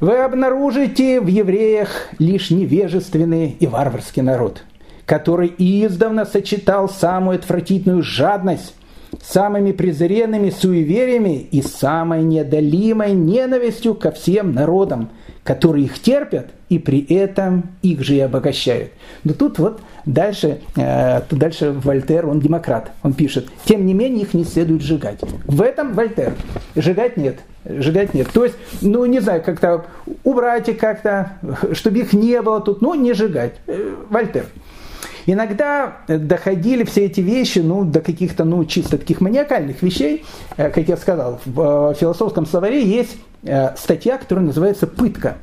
Вы обнаружите в евреях лишь невежественный и варварский народ – который издавна сочетал самую отвратительную жадность самыми презренными суевериями и самой неодолимой ненавистью ко всем народам, которые их терпят и при этом их же и обогащают. Но тут вот дальше, э, дальше Вольтер, он демократ, он пишет, тем не менее их не следует сжигать. В этом Вольтер. Сжигать нет. Сжигать нет. То есть, ну не знаю, как-то убрать их как-то, чтобы их не было тут, но не сжигать. Э, Вольтер. Иногда доходили все эти вещи ну, до каких-то ну, чисто таких маниакальных вещей. Э, как я сказал, в философском словаре есть Э, статья, которая называется «Пытка».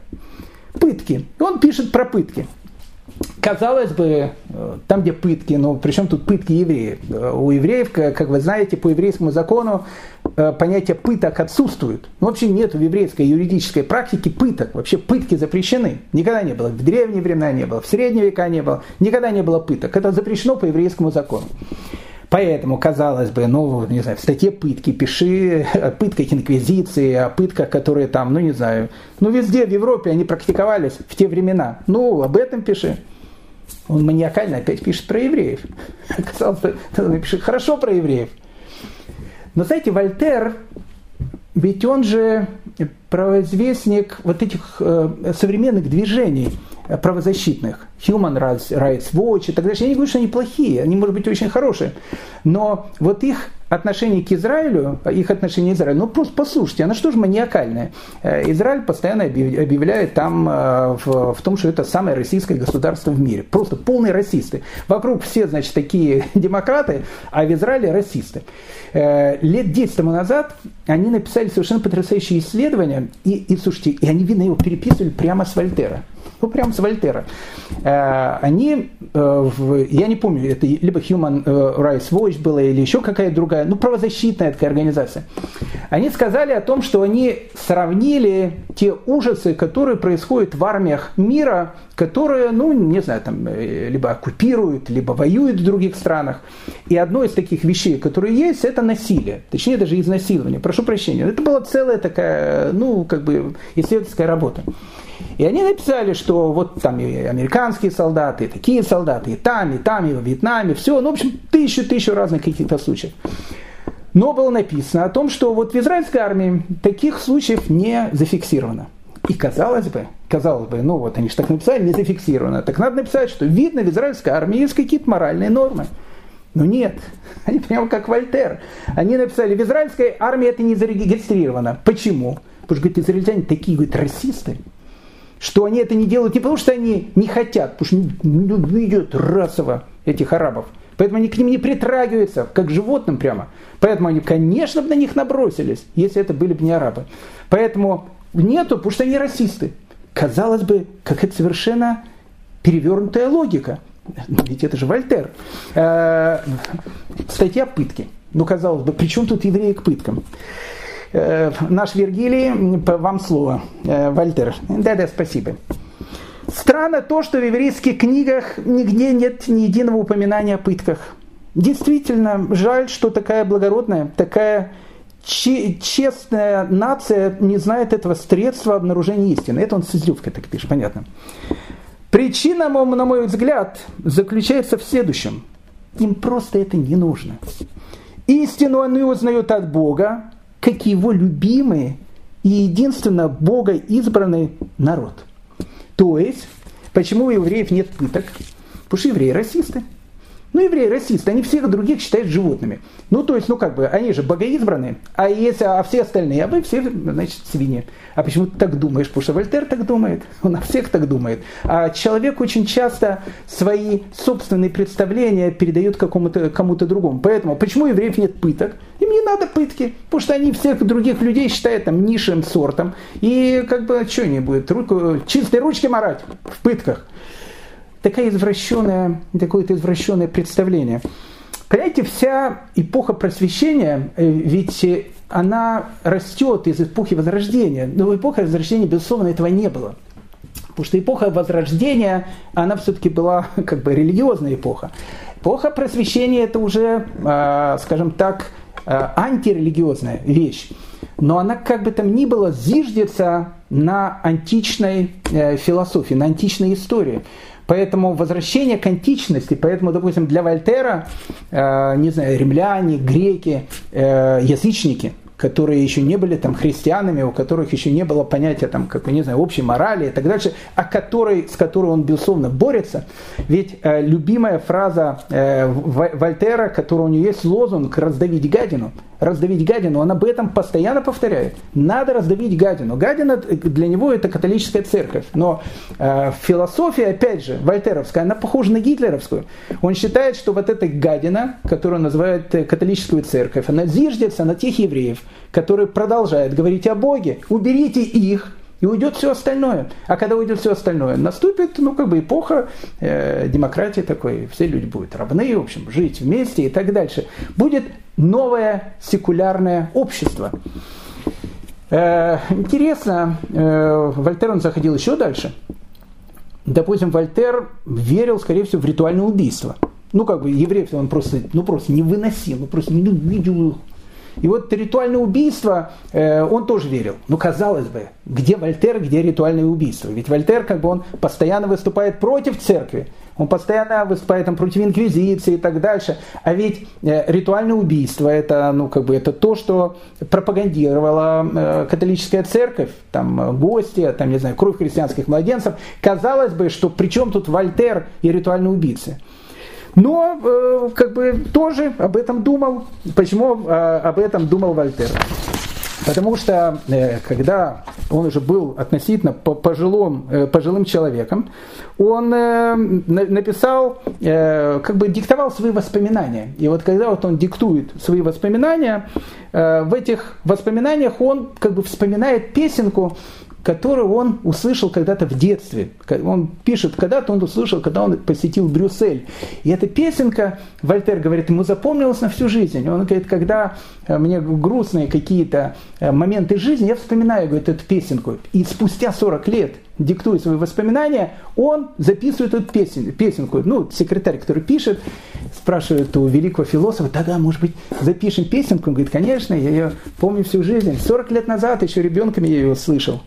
Пытки. Он пишет про пытки. Казалось бы, э, там, где пытки, но при чем тут пытки евреев? Э, у евреев, как вы знаете, по еврейскому закону понятие пыток отсутствует. Ну, вообще нет в еврейской юридической практике пыток. Вообще пытки запрещены. Никогда не было. В древние времена не было, в средние века не было. Никогда не было пыток. Это запрещено по еврейскому закону. Поэтому, казалось бы, ну, не знаю, в статье пытки пиши о пытках инквизиции, о пытках, которые там, ну, не знаю, ну, везде в Европе они практиковались в те времена. Ну, об этом пиши. Он маниакально опять пишет про евреев. Казалось бы, он пишет хорошо про евреев. Но, знаете, Вольтер, ведь он же провозвестник вот этих э, современных движений – правозащитных, Human Rights Watch и так далее. Я не говорю, что они плохие, они, может быть, очень хорошие. Но вот их отношение к Израилю, их отношение к Израилю, ну просто послушайте, оно что же маниакальное? Э, Израиль постоянно объявляет там э, в, в том, что это самое российское государство в мире. Просто полные расисты. Вокруг все, значит, такие демократы, а в Израиле расисты. Э, лет 10 тому назад они написали совершенно потрясающее исследование, и, и слушайте, и они, видно, его переписывали прямо с Вольтера ну прям с Вольтера. Они, я не помню, это либо Human Rights Watch было или еще какая-то другая, ну правозащитная такая организация. Они сказали о том, что они сравнили те ужасы, которые происходят в армиях мира, которые, ну, не знаю, там, либо оккупируют, либо воюют в других странах. И одно из таких вещей, которые есть, это насилие. Точнее, даже изнасилование. Прошу прощения. Это была целая такая, ну, как бы, исследовательская работа. И они написали, что вот там и американские солдаты, и такие солдаты, и там, и там, и в Вьетнаме, все, ну, в общем, тысячу-тысячу разных каких-то случаев. Но было написано о том, что вот в израильской армии таких случаев не зафиксировано. И казалось бы, казалось бы, ну вот они же так написали, не зафиксировано. Так надо написать, что видно, в израильской армии есть какие-то моральные нормы. Но нет, они прямо как Вольтер. Они написали, в израильской армии это не зарегистрировано. Почему? Потому что, говорит, израильтяне такие, говорит, расисты что они это не делают не потому, что они не хотят, потому что ну, идет расово этих арабов. Поэтому они к ним не притрагиваются, как животным прямо. Поэтому они, конечно, бы на них набросились, если это были бы не арабы. Поэтому нету, потому что они расисты. Казалось бы, какая-то совершенно перевернутая логика. Ведь это же Вольтер. Э, статья пытки. Ну, казалось бы, при чем тут евреи к пыткам? Э, наш Вергилий, вам слово. Э, Вальтер. Да-да, спасибо. Странно то, что в еврейских книгах нигде нет ни единого упоминания о пытках. Действительно, жаль, что такая благородная, такая честная нация не знает этого средства обнаружения истины. Это он с излюбкой так пишет, понятно. Причина, на мой взгляд, заключается в следующем. Им просто это не нужно. Истину они узнают от Бога, как его любимый и единственно Бога избранный народ. То есть, почему у евреев нет пыток? Потому что евреи расисты. Ну, евреи расисты, они всех других считают животными. Ну, то есть, ну, как бы, они же богоизбранные, а если, а все остальные, а вы все, значит, свиньи. А почему ты так думаешь? Потому что Вольтер так думает, он о всех так думает. А человек очень часто свои собственные представления передает какому-то, кому-то другому. Поэтому, почему евреев нет пыток? Им не надо пытки, потому что они всех других людей считают там низшим сортом. И, как бы, что они будут, руку, чистой ручки марать в пытках такая извращенная, такое-то извращенное представление. Понимаете, вся эпоха просвещения, э, ведь она растет из эпохи Возрождения. Но в эпохе Возрождения, безусловно, этого не было. Потому что эпоха Возрождения, она все-таки была как бы религиозная эпоха. Эпоха просвещения это уже, а, скажем так, а, антирелигиозная вещь. Но она как бы там ни было зиждется на античной э, философии, на античной истории. Поэтому возвращение к античности, поэтому, допустим, для Вольтера, э, не знаю, римляне, греки, э, язычники, которые еще не были там христианами, у которых еще не было понятия там, как, не знаю, общей морали и так дальше, а который, с которой он, безусловно, борется. Ведь э, любимая фраза э, Вольтера, которая у него есть лозунг «раздавить гадину», раздавить гадину, он об этом постоянно повторяет. Надо раздавить гадину. Гадина для него это католическая церковь. Но э, философия, опять же, вольтеровская, она похожа на гитлеровскую. Он считает, что вот эта гадина, которую называют э, католическую церковь, она зиждется на тех евреев, которые продолжают говорить о Боге. Уберите их, и уйдет все остальное. А когда уйдет все остальное, наступит, ну, как бы эпоха э, демократии такой, все люди будут равны, в общем, жить вместе и так дальше. Будет новое секулярное общество. Э, интересно, э, Вольтер он заходил еще дальше. Допустим, Вольтер верил, скорее всего, в ритуальное убийство. Ну, как бы евреев он просто, ну, просто не выносил, ну, просто не видел их и вот ритуальное убийство э, он тоже верил. Ну, казалось бы, где Вольтер, где ритуальное убийство? Ведь Вольтер, как бы он постоянно выступает против церкви, он постоянно выступает там, против инквизиции и так дальше. А ведь э, ритуальное убийство это, ну, как бы, это то, что пропагандировала э, католическая церковь, там э, гости, там, не знаю, кровь христианских младенцев. Казалось бы, что при чем тут Вольтер и ритуальные убийцы? Но э, как бы тоже об этом думал. Почему э, об этом думал Вольтер? Потому что э, когда он уже был относительно пожилым, э, пожилым человеком, он э, написал, э, как бы диктовал свои воспоминания. И вот когда вот он диктует свои воспоминания, э, в этих воспоминаниях он как бы вспоминает песенку, которую он услышал когда-то в детстве. Он пишет, когда-то он услышал, когда он посетил Брюссель. И эта песенка, Вольтер говорит, ему запомнилась на всю жизнь. Он говорит, когда э, мне грустные какие-то э, моменты жизни, я вспоминаю говорит, эту песенку. И спустя 40 лет, диктуя свои воспоминания, он записывает эту песен, песенку. Ну, секретарь, который пишет, спрашивает у великого философа, тогда, может быть, запишем песенку? Он говорит, конечно, я ее помню всю жизнь. 40 лет назад, еще ребенком я ее слышал.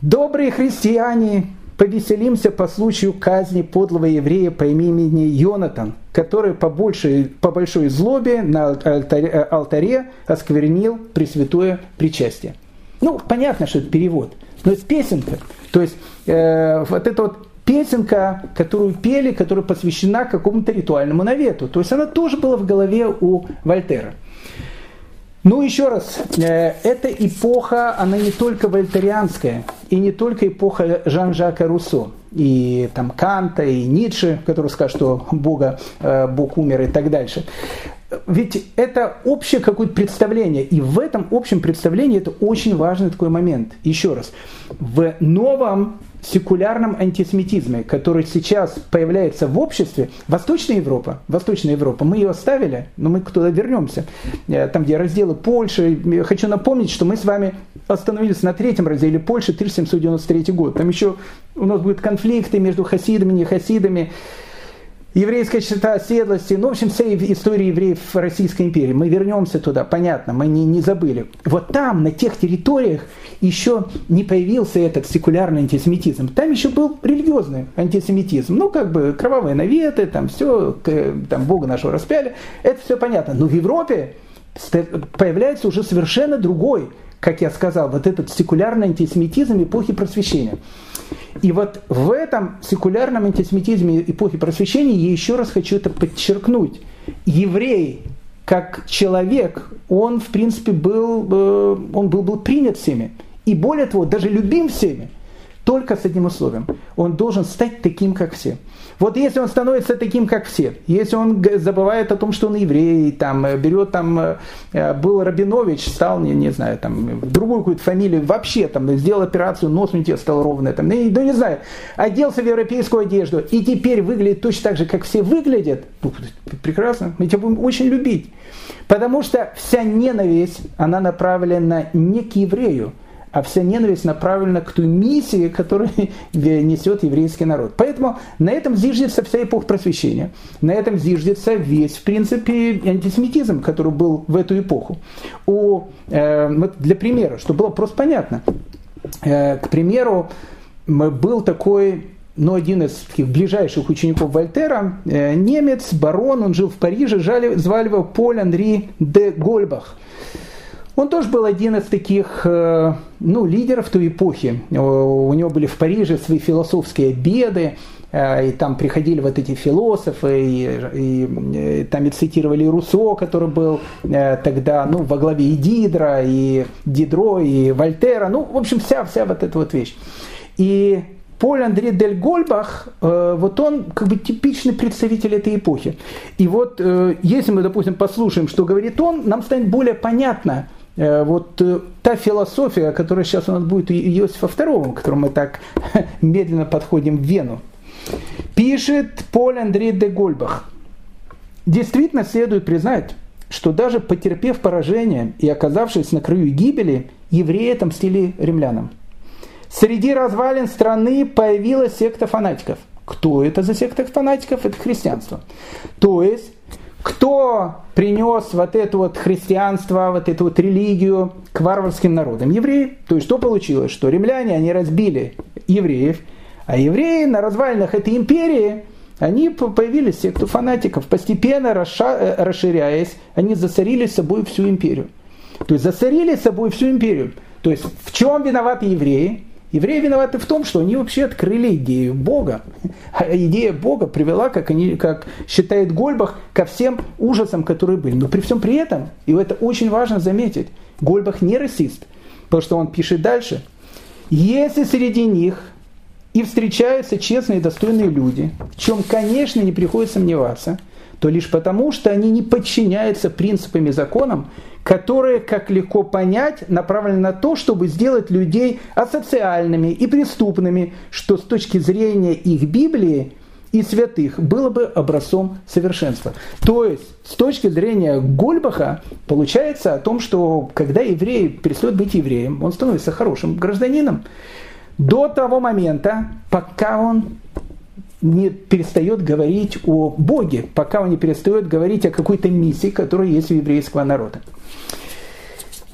Добрые христиане, повеселимся по случаю казни подлого еврея по имени Йонатан, который по, большей, по большой злобе на алтаре, алтаре осквернил Пресвятое Причастие. Ну, понятно, что это перевод, но это песенка. То есть э, вот эта вот песенка, которую пели, которая посвящена какому-то ритуальному навету. То есть она тоже была в голове у Вольтера. Ну, еще раз, э, эта эпоха, она не только вольтерианская, и не только эпоха Жан-Жака Руссо, и там Канта, и Ницше, который скажет, что Бога, э, Бог умер и так дальше. Ведь это общее какое-то представление, и в этом общем представлении это очень важный такой момент. Еще раз, в новом секулярном антисемитизме, который сейчас появляется в обществе, Восточная Европа, Восточная Европа, мы ее оставили, но мы туда вернемся, э, там, где разделы Польши. Хочу напомнить, что мы с вами остановились на третьем разделе Польши, 1793 год. Там еще у нас будут конфликты между хасидами, не хасидами еврейская черта оседлости, ну, в общем, вся история евреев в Российской империи. Мы вернемся туда, понятно, мы не, не забыли. Вот там, на тех территориях, еще не появился этот секулярный антисемитизм. Там еще был религиозный антисемитизм. Ну, как бы кровавые наветы, там все, там Бога нашего распяли. Это все понятно. Но в Европе появляется уже совершенно другой, как я сказал, вот этот секулярный антисемитизм эпохи просвещения. И вот в этом секулярном антисемитизме эпохи просвещения я еще раз хочу это подчеркнуть. Еврей как человек, он в принципе был, э, он был, был принят всеми. И более того, даже любим всеми. Только с одним условием. Он должен стать таким, как все. Вот если он становится таким, как все, если он забывает о том, что он еврей, там, э, берет там, э, э, был Рабинович, стал, не, не знаю, там, другую какую-то фамилию, вообще там, сделал операцию, нос у тебя стал ровный, там, ну, не знаю, оделся в европейскую одежду и теперь выглядит точно так же, как все выглядят, ну, прекрасно, мы тебя будем очень любить. Потому что вся ненависть, она направлена не к еврею, а вся ненависть направлена к той миссии, которую несет еврейский народ. Поэтому на этом зиждется вся эпоха просвещения. На этом зиждется весь, в принципе, антисемитизм, который был в эту эпоху. У, э, для примера, чтобы было просто понятно. Э, к примеру, был такой ну, один из таких ближайших учеников Вольтера, э, немец, барон, он жил в Париже, звали его Поль Анри де Гольбах. Он тоже был один из таких э, ну, лидеров той эпохи. У него были в Париже свои философские обеды, э, и там приходили вот эти философы, и, и, и там и цитировали Руссо, который был э, тогда ну, во главе и Дидра, и Дидро, и Вольтера, ну, в общем, вся, вся вот эта вот вещь. И Поль Андре Дель Гольбах, э, вот он как бы типичный представитель этой эпохи. И вот э, если мы, допустим, послушаем, что говорит он, нам станет более понятно, э, вот та философия, которая сейчас у нас будет у Иосифа II, к которому мы так медленно подходим в Вену. Пишет Поль Андре де Гольбах. Действительно следует признать, что даже потерпев поражение и оказавшись на краю гибели, евреи отомстили римлянам – Среди развалин страны появилась секта фанатиков. Кто это за секта фанатиков? Это христианство. То есть, кто принес вот это вот христианство, вот эту вот религию к варварским народам? Евреи. То есть, что получилось? Что римляне, они разбили евреев, а евреи на развалинах этой империи, они появились секту фанатиков. Постепенно э, расширяясь, они засорили собой всю империю. То есть, засорили собой всю империю. То есть, в чем виноваты евреи? Евреи виноваты в том, что они вообще открыли идею Бога. А идея Бога привела, как, они, как считает Гольбах, ко всем ужасам, которые были. Но при всем при этом, и это очень важно заметить, Гольбах не расист, потому что он пишет дальше. Если среди них и встречаются честные и достойные люди, в чем, конечно, не приходится сомневаться, то лишь потому, что они не подчиняются принципам и законам, которые, как легко понять, направлены на то, чтобы сделать людей асоциальными и преступными, что с точки зрения их Библии и святых было бы образцом совершенства. То есть, с точки зрения Гольбаха, получается о том, что когда еврей перестает быть евреем, он становится хорошим гражданином до того момента, пока он не перестает говорить о Боге, пока он не перестает говорить о какой-то миссии, которая есть у еврейского народа.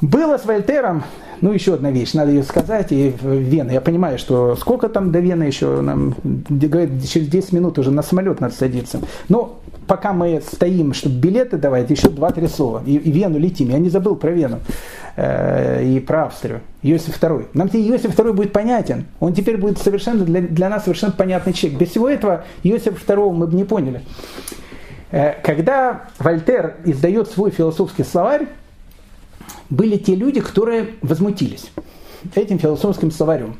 Было с Вольтером, ну еще одна вещь, надо ее сказать, и в Вену. Я понимаю, что сколько там до Вены еще, нам говорят, через 10 минут уже на самолет надо садиться. Но пока мы стоим, чтобы билеты давать, еще 2-3 слова. И, и Вену летим. Я не забыл про Вену и про Австрию. Иосиф II. Нам теперь Иосиф II будет понятен. Он теперь будет совершенно для, для нас совершенно понятный человек. Без всего этого Иосифа II мы бы не поняли. Э, когда Вольтер издает свой философский словарь, были те люди, которые возмутились этим философским словарем.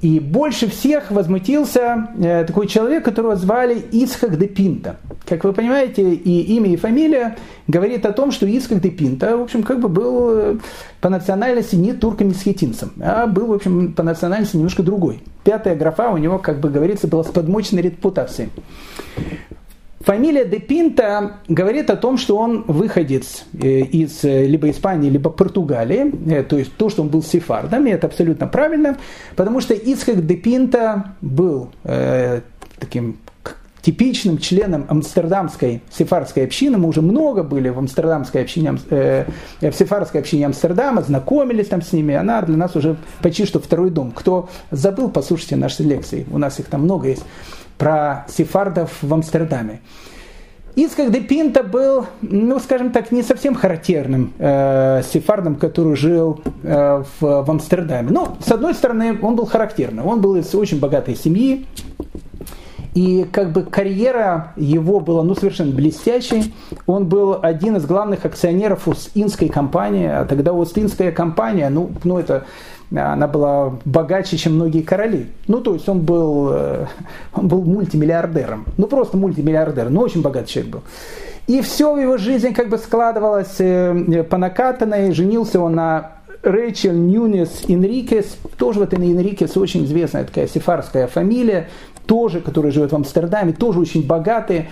И больше всех возмутился э, такой человек, которого звали Исхак де Пинта. Как вы понимаете, и имя, и фамилия говорит о том, что Исхак де Пинта, в общем, как бы был э, по национальности не турком-месхетинцем, а был, в общем, по национальности немножко другой. Пятая графа у него, как бы говорится, была с подмоченной репутацией. Фамилия де Пинта говорит о том, что он выходец э, из э, либо Испании, либо Португалии, э, то есть то, что он был сефардом, и это абсолютно правильно, потому что Исхак де Пинта был э, таким типичным членом амстердамской сефардской общины. Мы уже много были в амстердамской общине, э, в сефардской общине Амстердама, знакомились там с ними. Она для нас уже почти что второй дом. Кто забыл, послушайте наши лекции. У нас их там много есть про сефардов в Амстердаме. Ицхак де Пинта был, ну, скажем так, не совсем характерным э, сефардом, который жил э, в, в Амстердаме. Но, с одной стороны, он был характерным. Он был из очень богатой семьи, и как бы карьера его была ну, совершенно блестящей. Он был один из главных акционеров Уст-Индской компании. А тогда Уст-Индская компания, ну, ну это она была богаче, чем многие короли. Ну, то есть он был, э, он был мультимиллиардером. Ну, просто мультимиллиардер, но очень богатый человек был. И все в его жизни как бы складывалось э, по накатанной. Женился он на Рэйчел Ньюнес Инрикес, тоже вот Инрикес очень известная такая сефарская фамилия, тоже, которая живет в Амстердаме, тоже очень богатые.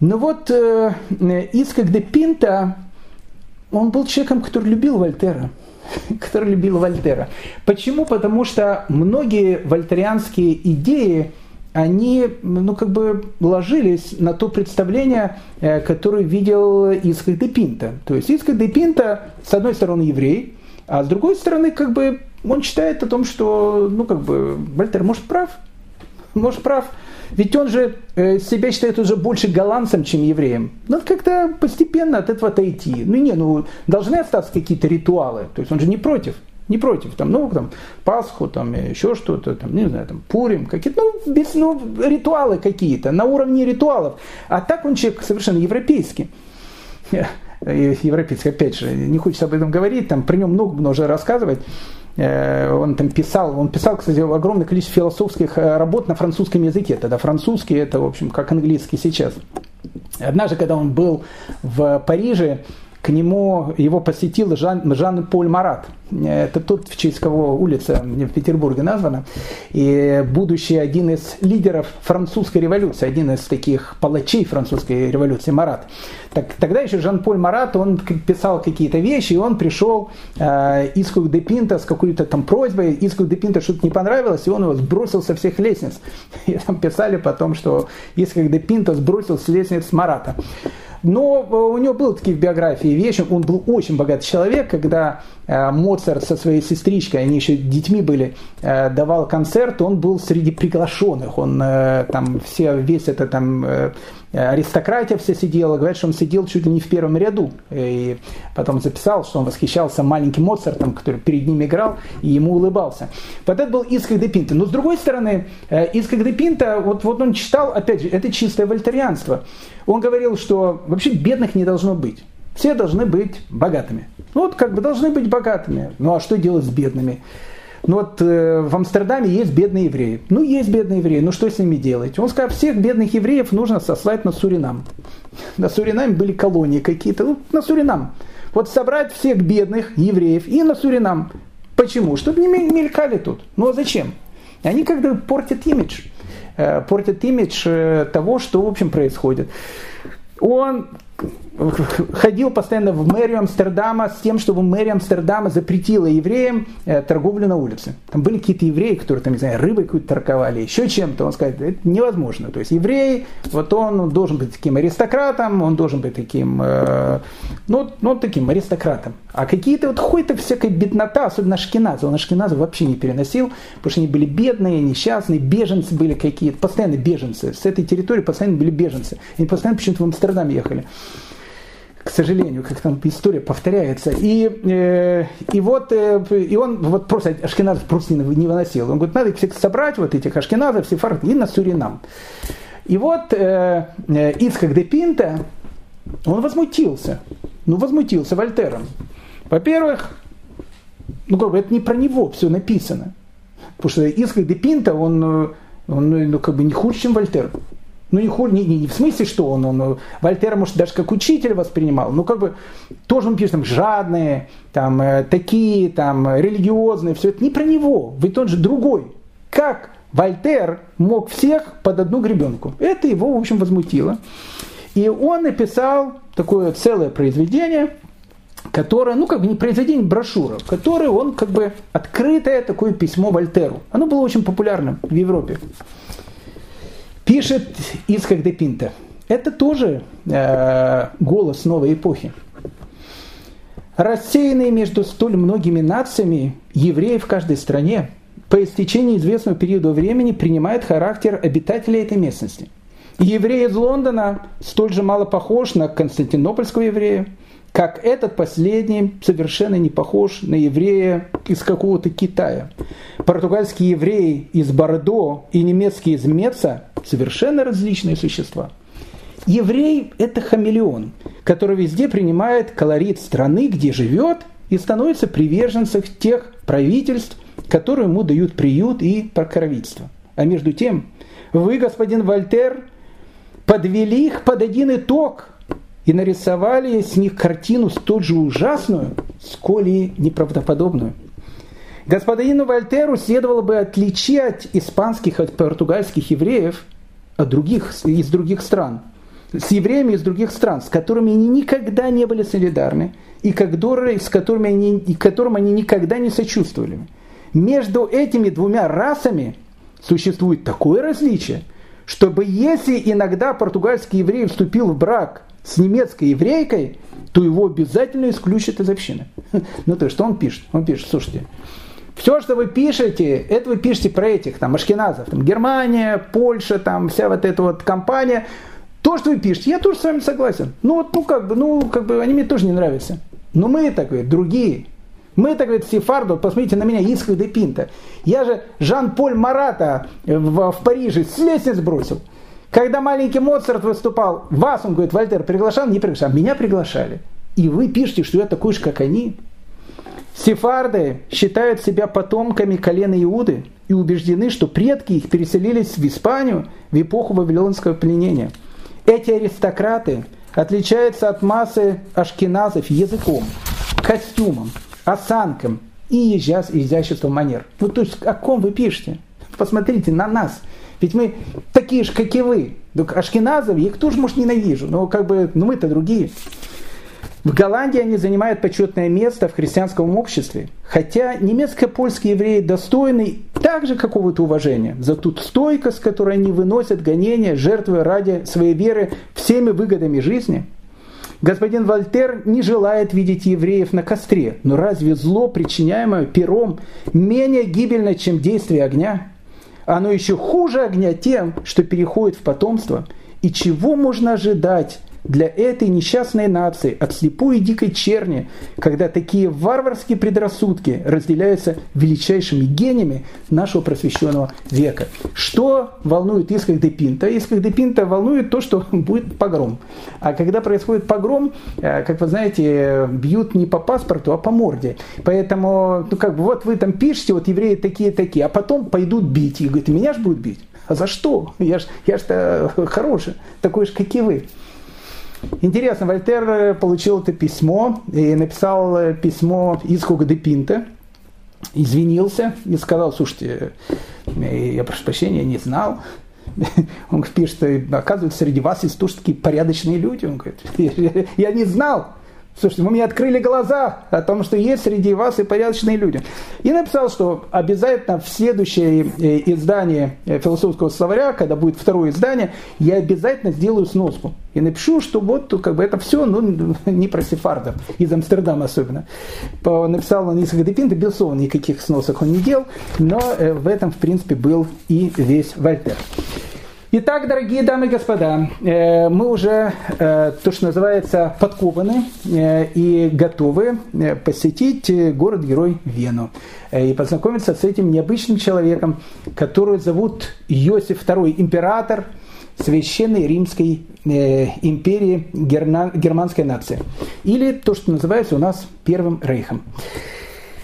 Но вот э, Искак де Пинта, он был человеком, который любил Вольтера. который любил Вольтера. Почему? Потому что многие вольтерианские идеи, они ну, как бы ложились на то представление, э, которое видел Искак де Пинта. То есть Искак де Пинта, с одной стороны, еврей, а с другой стороны, как бы он считает о том, что, ну, как бы, Вольтер, может, прав, может прав. Ведь он же э, себя считает уже больше голландцем, чем евреем. Надо как-то постепенно от этого отойти. Ну не, ну должны остаться какие-то ритуалы. То есть он же не против. Не против, там, ну, там, Пасху, там, еще что-то, там, не знаю, там, Пурим, какие-то, ну, без, ну, ритуалы какие-то, на уровне ритуалов. А так он человек совершенно европейский. Европейский, опять же, не хочется об этом говорить, там, про нем много можно рассказывать. Э, он там писал, он писал, кстати, огромное количество философских э, работ на французском языке. Тогда французский, это, в общем, как английский сейчас. Однажды, когда он был в Париже, к нему его посетил Жан, Жан-Поль Марат. Это тот, в честь кого улица в Петербурге названа. И будущий один из лидеров французской революции, один из таких палачей французской революции, Марат. Так, тогда еще Жан-Поль Марат, он писал какие-то вещи, и он пришел э, Иску де Пинта с какой-то там просьбой, Иску де Пинта что-то не понравилось, и он его сбросил со всех лестниц. И там писали потом, что Иску де Пинта сбросил с лестниц Марата. Но э, у него были такие в биографии вещи, он был очень богатый человек, когда Моцарт со своей сестричкой, они еще детьми были, э, давал концерт, он был среди приглашенных, он там все, весь это там аристократия все сидела, говорят, что он сидел чуть ли не в первом ряду, и потом записал, что он восхищался маленьким Моцартом, который перед ним играл, и ему улыбался. Вот это был Искак де Пинта. Но с другой стороны, Искак де Пинта, вот, вот он читал, опять же, это чистое вольтерианство. Он говорил, что вообще бедных не должно быть. Все должны быть богатыми. Ну, вот как бы должны быть богатыми. Ну а что делать с бедными? Ну вот э, в Амстердаме есть бедные евреи. Ну есть бедные евреи, ну что с ними делать? Он сказал, всех бедных евреев нужно сослать на Суринам. На Суринаме были колонии какие-то, ну, на Суринам. Вот собрать всех бедных евреев и на Суринам. Почему? Чтобы не мелькали тут. Ну а зачем? Они как-то портят имидж. Э, портят имидж э, того, что в общем происходит. Он ходил постоянно в мэрию Амстердама с тем, чтобы мэрия Амстердама запретила евреям э, торговлю на улице. Там были какие-то евреи, которые там, не знаю, рыбой какую-то торговали, еще чем-то. Он сказал, это невозможно. То есть еврей, вот он должен быть таким аристократом, он должен быть таким, э, ну, ну, таким аристократом. А какие-то вот какой-то всякая беднота, особенно Ашкеназа, он Ашкеназа вообще не переносил, потому что они были бедные, несчастные, беженцы были какие-то, постоянно беженцы. С этой территории постоянно были беженцы. Они постоянно почему-то в Амстердам ехали к сожалению, как там история повторяется. И, э, и вот э, и он вот просто ашкеназов просто не, выносил. Он говорит, надо их всех собрать, вот этих ашкеназов, сефардов, и на Суринам. И вот э, э, Ицхак де Пинта, он возмутился. Ну, возмутился Вольтером. Во-первых, ну, как бы это не про него все написано. Потому что Ицхак де Пинта, он, э, он ну, как бы не хуже, чем Вольтер. Ну, не, не, не, не в смысле, что он, он Вольтера, может, даже как учитель воспринимал, ну, как бы, тоже он пишет, там, жадные, там, э, такие, там, религиозные, все это не про него, ведь он же другой. Как Вольтер мог всех под одну гребенку? Это его, в общем, возмутило. И он написал такое целое произведение, которое, ну, как бы не произведение, брошюра, которое он, как бы, открытое такое письмо Вольтеру. Оно было очень популярным в Европе. Пишет Исхак де Пинта. Это тоже э, голос новой эпохи. Рассеянные между столь многими нациями евреи в каждой стране по истечении известного периода времени принимают характер обитателей этой местности. Еврей из Лондона столь же мало похож на константинопольского еврея, как этот последний совершенно не похож на еврея из какого-то Китая. Португальские евреи из Бордо и немецкие из Меца совершенно различные существа. Еврей – это хамелеон, который везде принимает колорит страны, где живет, и становится приверженцем тех правительств, которые ему дают приют и покровительство. А между тем, вы, господин Вольтер, подвели их под один итог – и нарисовали с них картину столь же ужасную, сколь и неправдоподобную. Господину Вольтеру следовало бы отличать испанских от португальских евреев других, из других стран, с евреями из других стран, с которыми они никогда не были солидарны и которые, с которыми они, и которым они никогда не сочувствовали. Между этими двумя расами существует такое различие, чтобы если иногда португальский еврей вступил в брак с немецкой еврейкой, то его обязательно исключат из общины. Ну то есть, что он пишет? Он пишет, слушайте, Все, что вы пишете, это вы пишете про этих, там, ашкеназов, там, Германия, Польша, там, вся вот эта вот компания. То, что вы пишете, я тоже с вами согласен. Ну, вот, ну, как бы, ну, как бы, они мне тоже не нравятся. Но мы, так говорит, другие. Мы, так говорит, сефарду, посмотрите на меня, Исхак де Пинта. Я же Жан-Поль Марата в, в Париже с лестниц бросил. Когда маленький Моцарт выступал, вас, он говорит, Вольтер приглашал, не приглашал, меня приглашали. И вы пишете, что я такой же, как они. Сефарды считают себя потомками колена Иуды и убеждены, что предки их переселились в Испанию в эпоху Вавилонского пленения. Эти аристократы отличаются от массы ашкеназов языком, костюмом, осанком и изяществом манер. Ну, то есть, о ком вы пишете? Посмотрите на нас. Ведь мы такие же, как и вы. Ашкеназов, их тоже, может, ненавижу, но как бы, ну мы-то другие. В Голландии они занимают почетное место в христианском обществе, хотя немецко-польские евреи достойны также какого-то уважения за ту стойкость, которой они выносят гонения, жертвы ради своей веры всеми выгодами жизни. Господин Вольтер не желает видеть евреев на костре, но разве зло, причиняемое пером, менее гибельно, чем действие огня? Оно еще хуже огня тем, что переходит в потомство. И чего можно ожидать для этой несчастной нации от слепой и дикой черни, когда такие варварские предрассудки разделяются величайшими гениями нашего просвещенного века. Что волнует Исках де Пинта? Исках де Пинта волнует то, что будет погром. А когда происходит погром, э, как вы знаете, бьют не по паспорту, а по морде. Поэтому, ну как бы, вот вы там пишете, вот евреи такие-такие, а потом пойдут бить. И говорят, меня же будут бить. А за что? Я же я ж хороший, такой же, как и вы. Интересно, Вольтер э, получил это письмо и написал э, письмо Исхуга де Пинта, извинился и сказал, слушайте, э, я прошу прощения, не знал. Он пишет, оказывается, среди вас есть тоже такие порядочные люди. Он говорит, я не знал. Слушайте, вы мне открыли глаза о том, что есть среди вас и порядочные люди. И написал, что обязательно в следующее э, издание э, философского словаря, когда будет второе издание, я обязательно сделаю сноску. И напишу, что вот как бы это все, ну, не про сефардов, из Амстердама особенно. Написал он несколько депинт, безусловно, никаких сносок он не делал, но э, в этом, в принципе, был и весь Вольтер. Итак, дорогие дамы и господа, э, мы уже, э, то, что называется, подкованы э, и готовы посетить город-герой Вену и познакомиться с этим необычным человеком, который зовут Иосиф II, император Священной Римской империи германской нации. Или то, что называется у нас Первым Рейхом.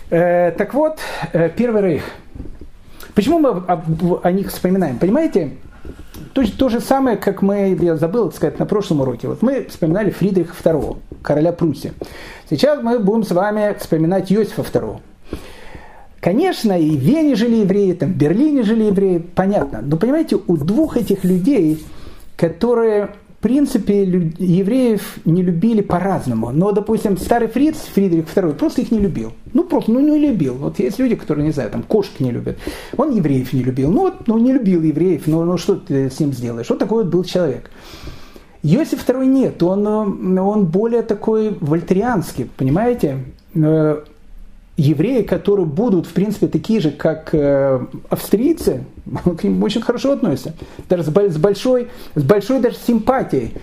Так вот, Первый Рейх. Почему мы о них вспоминаем? Понимаете, то, то же самое, как мы, я забыл сказать на прошлом уроке, вот мы вспоминали Фридриха II, короля Пруссии. Сейчас мы будем с вами вспоминать Иосифа II. Конечно, и в Вене жили евреи, там в Берлине жили евреи, понятно. Но понимаете, у двух этих людей, которые принципе, евреев не любили по-разному. Но, допустим, старый Фриц, Фридрих II, просто их не любил. Ну, просто, ну, не любил. Вот есть люди, которые, не знаю, там, кошки не любят. Он евреев не любил. Ну, вот, ну, не любил евреев, ну, ну, что ты с ним сделаешь? Вот такой вот был человек. Иосиф II нет, он, он более такой вольтерианский, понимаете? Евреи, которые будут, в принципе, такие же, как э, австрийцы, к ним очень хорошо относятся. Даже с большой, с большой даже симпатией.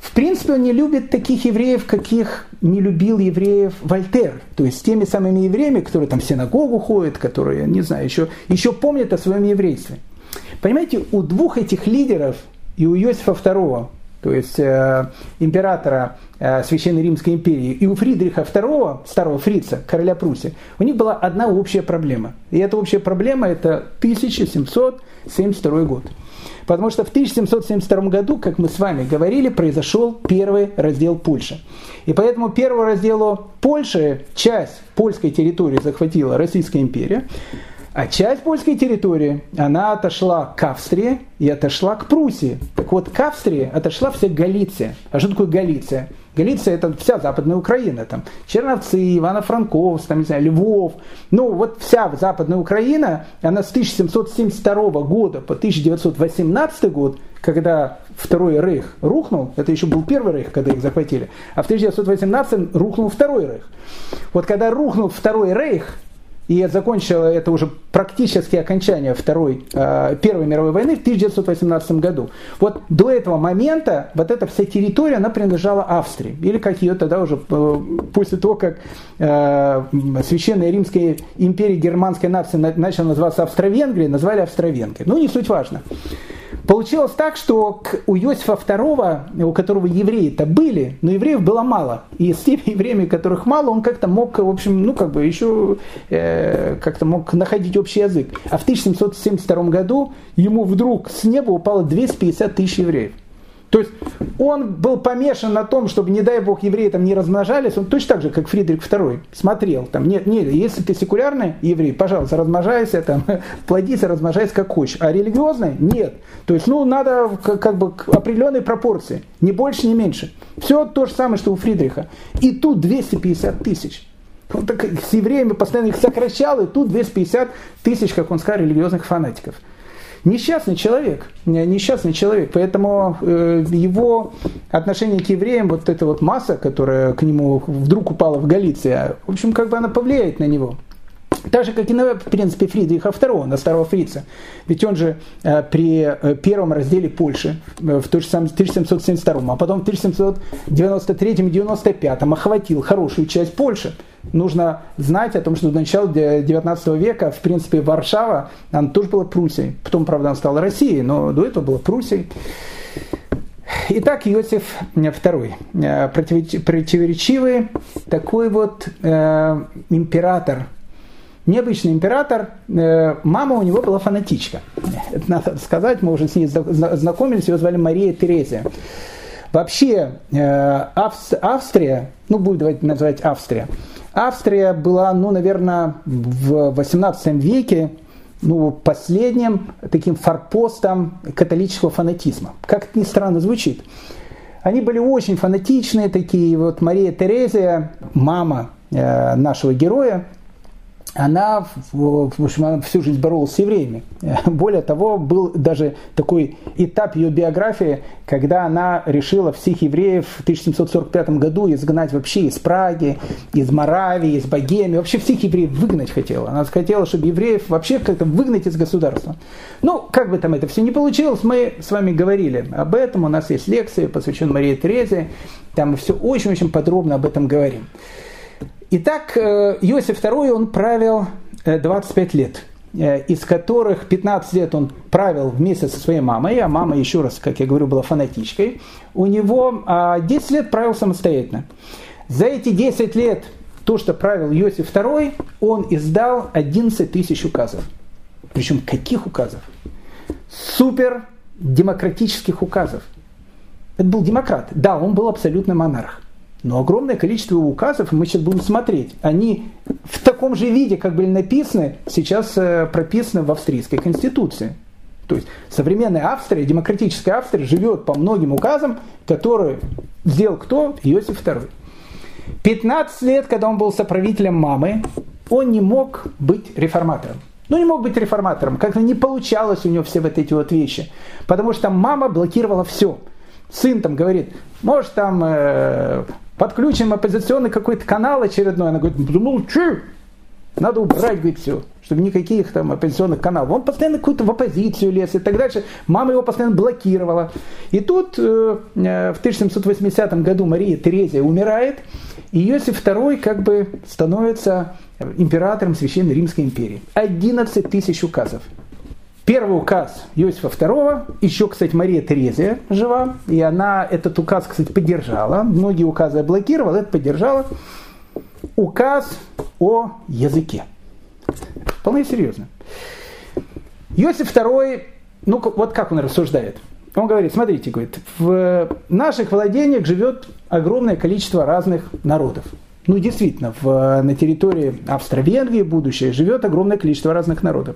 В принципе, он не любит таких евреев, каких не любил евреев Вольтер. То есть теми самыми евреями, которые там в синагогу ходят, которые, не знаю, еще, еще помнят о своем еврействе. Понимаете, у двух этих лидеров, и у Иосифа II, то есть э, императора э, Священной Римской империи, и у Фридриха II, старого фрица, короля Пруссии, у них была одна общая проблема. И эта общая проблема – это 1772 год. Потому что в 1772 году, как мы с вами говорили, произошел первый раздел Польши. И поэтому первому разделу Польши часть польской территории захватила Российская империя, а часть польской территории, она отошла к Австрии и отошла к Пруссии. Так вот, к Австрии отошла вся Галиция. А что такое Галиция? Галиция это вся западная Украина, там Черновцы, Ивано-Франковск, там, не знаю, Львов. Ну, вот вся западная Украина, она с 1772 года по 1918 год, когда Второй Рейх рухнул, это еще был Первый Рейх, когда их захватили, а в 1918 рухнул Второй Рейх. Вот когда рухнул Второй Рейх, и закончила это уже практически окончание Второй, э, Первой мировой войны в 1918 году. Вот до этого момента вот эта вся территория, она принадлежала Австрии. Или как ее тогда уже, э, после того, как э, Священная Римская империя германской нации начала называться Австро-Венгрией, назвали Австро-Венгрией. Ну, не суть важно. Получилось так, что у Иосифа II, у которого евреи-то были, но евреев было мало. И с теми евреями, которых мало, он как-то мог, в общем, ну как бы еще э, как-то мог находить общий язык. А в 1772 году ему вдруг с неба упало 250 тысяч евреев. То есть он был помешан на том, чтобы, не дай бог, евреи там не размножались, он точно так же, как Фридрих II, смотрел, там, нет, нет, если ты секулярный еврей, пожалуйста, размножайся, там, плодись, размножайся как хочешь, а религиозный – нет. То есть, ну, надо как, как бы определенной пропорции, не больше, не меньше. Все то же самое, что у Фридриха. И тут 250 тысяч. Он так с евреями постоянно их сокращал, и тут 250 тысяч, как он сказал, религиозных фанатиков несчастный человек, несчастный человек, поэтому э, его отношение к евреям, вот эта вот масса, которая к нему вдруг упала в Галиции, в общем, как бы она повлияет на него. Так же, как и на, в принципе, Фридриха II, на старого фрица. Ведь он же э, при э, первом разделе Польши э, в 1772, а потом в 1793-95 охватил хорошую часть Польши. Нужно знать о том, что до начала 19 века, в принципе, Варшава, она тоже была Пруссией. Потом, правда, она стала Россией, но до этого была Пруссией. Итак, Иосиф II, противоречивый такой вот э, император, необычный император, э, мама у него была фанатичка. Это надо сказать, мы уже с ней знакомились, ее звали Мария Терезия. Вообще, э, Австрия, ну, будет давайте называть Австрия, Австрия была, ну, наверное, в 18 веке ну, последним таким форпостом католического фанатизма. Как это ни странно звучит. Они были очень фанатичные такие. Вот Мария Терезия, мама э, нашего героя, она, в общем, она всю жизнь боролась с евреями. Более того, был даже такой этап ее биографии, когда она решила всех евреев в 1745 году изгнать вообще из Праги, из Моравии, из Богемии, вообще всех евреев выгнать хотела. Она хотела, чтобы евреев вообще как-то выгнать из государства. Ну, как бы там это все не получилось, мы с вами говорили об этом, у нас есть лекции, посвященные Марии Терезе, там мы все очень-очень подробно об этом говорим. Итак, э, Иосиф II, он правил 25 э, лет, э, из которых 15 лет он правил вместе со своей мамой, а мама, еще раз, как я говорю, была фанатичкой. У него 10 а, лет правил самостоятельно. За эти 10 лет, то, что правил Иосиф II, он издал 11 тысяч указов. Причем каких указов? Супер демократических указов. Это был демократ. Да, он был абсолютно монарх. Но огромное количество указов, мы сейчас будем смотреть, они в таком же виде, как были написаны, сейчас э, прописаны в австрийской конституции. То есть современная Австрия, демократическая Австрия живет по многим указам, которые сделал кто? Иосиф II. 15 лет, когда он был соправителем мамы, он не мог быть реформатором. Ну, не мог быть реформатором. Как-то не получалось у него все вот эти вот вещи. Потому что мама блокировала все. Сын там говорит, может там э, подключим оппозиционный какой-то канал очередной. Она говорит, ну что, надо убрать, говорит, все, чтобы никаких там оппозиционных каналов. Он постоянно какую-то в оппозицию лез и так дальше. Мама его постоянно блокировала. И тут э, э в 1780 году Мария Терезия умирает, и Иосиф II как бы становится императором Священной Римской империи. 11 тысяч указов. Первый указ Иосифа II, еще, кстати, Мария Терезия жива, и она этот указ, кстати, поддержала. Многие указы блокировала, это поддержала. Указ о языке. Вполне серьезно. Иосиф II, ну вот как он рассуждает. Он говорит, смотрите, говорит, в наших владениях живет огромное количество разных народов. Ну, действительно, в, на территории Австро-Венгрии будущее живет огромное количество разных народов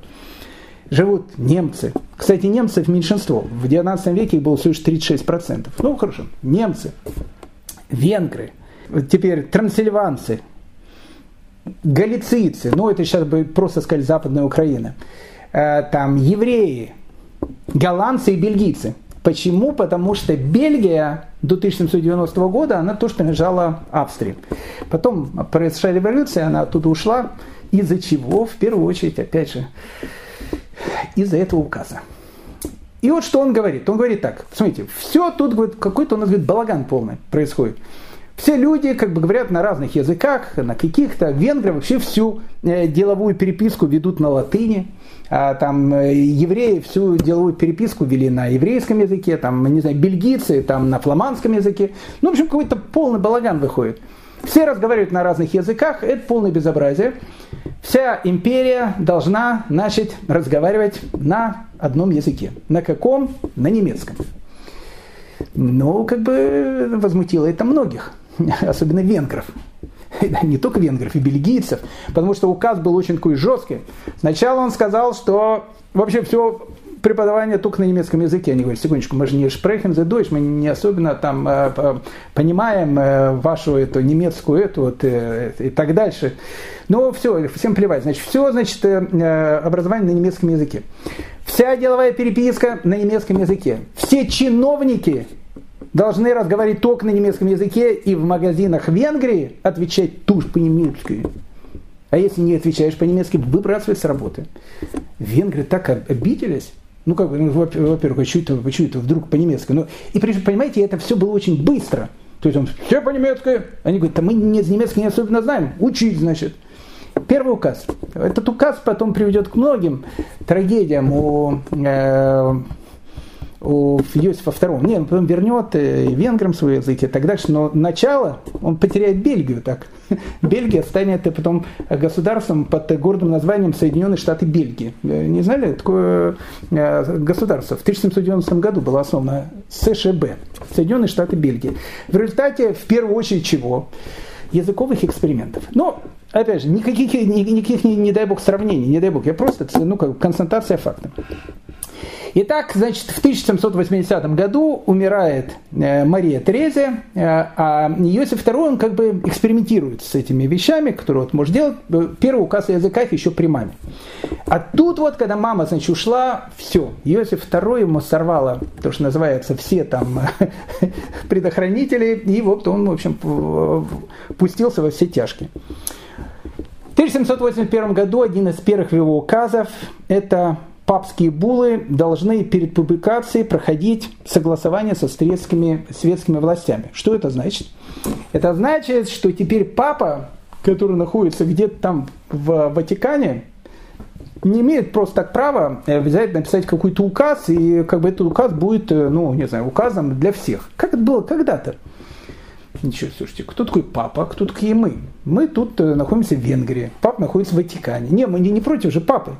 живут немцы. Кстати, немцев меньшинство. В 19 веке их было всего лишь 36%. Ну, хорошо, немцы, венгры, теперь трансильванцы, галицийцы, ну, это сейчас бы просто сказать Западная Украина, э, там евреи, голландцы и бельгийцы. Почему? Потому что Бельгия до 1790 года, она тоже принадлежала Австрии. Потом произошла революция, она оттуда ушла. Из-за чего? В первую очередь, опять же, из-за этого указа. И вот что он говорит. Он говорит так, смотрите, все тут говорит, какой-то у говорит, балаган полный происходит. Все люди как бы говорят на разных языках, на каких-то. Венгры вообще всю э, деловую переписку ведут на латыни. А там э, евреи всю деловую переписку вели на еврейском языке, там, не знаю, бельгийцы там на фламандском языке. Ну, в общем, какой-то полный балаган выходит. Все разговаривают на разных языках, это полное безобразие. Вся империя должна начать разговаривать на одном языке. На каком? На немецком. Ну, как бы возмутило это многих. особенно венгров. Не только венгров, и бельгийцев, потому что указ был очень такой жесткий. Сначала он сказал, что вообще все преподавание только на немецком языке. Они говорят, секундочку, мы же не sprechen the Deutsch, мы не особенно там э, понимаем э, вашу эту немецкую эту вот э, и так дальше. Но все, всем плевать. Значит, все, значит, образование на немецком языке. Вся деловая переписка на немецком языке. Все чиновники должны разговаривать только на немецком языке и в магазинах Венгрии отвечать тушь по-немецки. А если не отвечаешь по-немецки, выбрасывай с работы. Венгры так обиделись. Ну, как ну, во-первых, а это, почему это вдруг по-немецки? Ну, и понимаете, это все было очень быстро. То есть он, все по-немецки. Они говорят, да мы не, немецкий не особенно знаем. Учить, значит. Первый указ. Этот указ потом приведет к многим трагедиям о э, у Иосифа II. Не, он потом вернет э, венграм свой язык и так дальше, но начало он потеряет Бельгию так. Бельгия станет потом государством под гордым названием Соединенные Штаты Бельгии. Э, не знали? Такое э, государство в 1790 году было основано СШБ, Соединенные Штаты Бельгии. В результате, в первую очередь, чего? Языковых экспериментов. Но, опять же, никаких, никаких не, не дай бог, сравнений, не дай бог. Я просто, ну, как констатация факта. Итак, значит, в 1780 году умирает э, Мария Терезия, э, а Иосиф II, он как бы экспериментирует с этими вещами, которые вот может делать. Первый указ о языках еще при маме. А тут вот, когда мама, значит, ушла, все, Иосиф II ему сорвало то, что называется, все там предохранители, и вот он, в общем, пустился во все тяжкие. В 1781 году один из первых его указов – это папские буллы должны перед публикацией проходить согласование со светскими, светскими властями. Что это значит? Это значит, что теперь папа, который находится где-то там в Ватикане, не имеет просто так права э, взять, написать какой-то указ, и как бы этот указ будет, э, ну, не знаю, указом для всех. Как это было когда-то? Ничего, слушайте, кто такой папа, кто такие мы? Мы тут э, находимся в Венгрии, папа находится в Ватикане. Не, мы не, не против же папы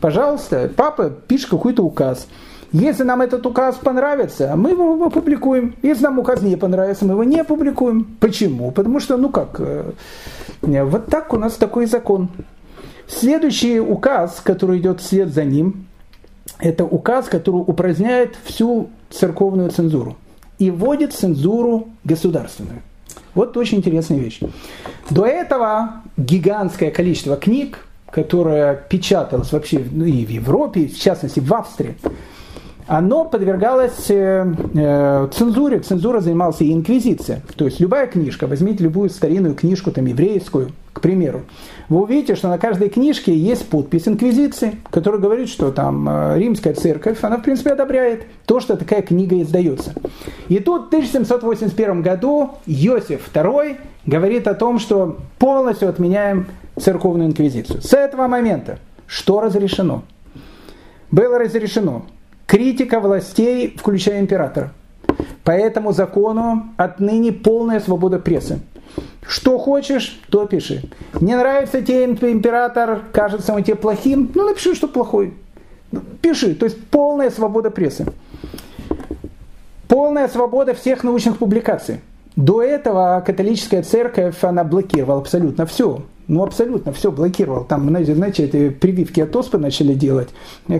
пожалуйста, папа пишет какой-то указ. Если нам этот указ понравится, мы его опубликуем. Если нам указ не понравится, мы его не опубликуем. Почему? Потому что, ну как, э, вот так у нас такой закон. Следующий указ, который идет вслед за ним, это указ, который упраздняет всю церковную цензуру и вводит цензуру государственную. Вот очень интересная вещь. До этого гигантское количество книг, которое печаталось вообще ну, и в Европе, в частности в Австрии, оно подвергалось э, э, цензуре. Цензура занималась и инквизиция. То есть любая книжка, возьмите любую старинную книжку, там еврейскую, к примеру, вы увидите, что на каждой книжке есть подпись инквизиции, которая говорит, что там э, римская церковь, она в принципе одобряет то, что такая книга издается. И тут в 1781 году Иосиф II говорит о том, что полностью отменяем церковную инквизицию. С этого момента что разрешено? Было разрешено критика властей, включая императора. По этому закону отныне полная свобода прессы. Что хочешь, то пиши. Не нравится тебе император, кажется он тебе плохим, ну напиши, что плохой. Пиши, то есть полная свобода прессы. Полная свобода всех научных публикаций. До этого католическая церковь, она блокировала абсолютно все. Ну, абсолютно все блокировал. Там, знаете, эти прививки от оспы начали делать.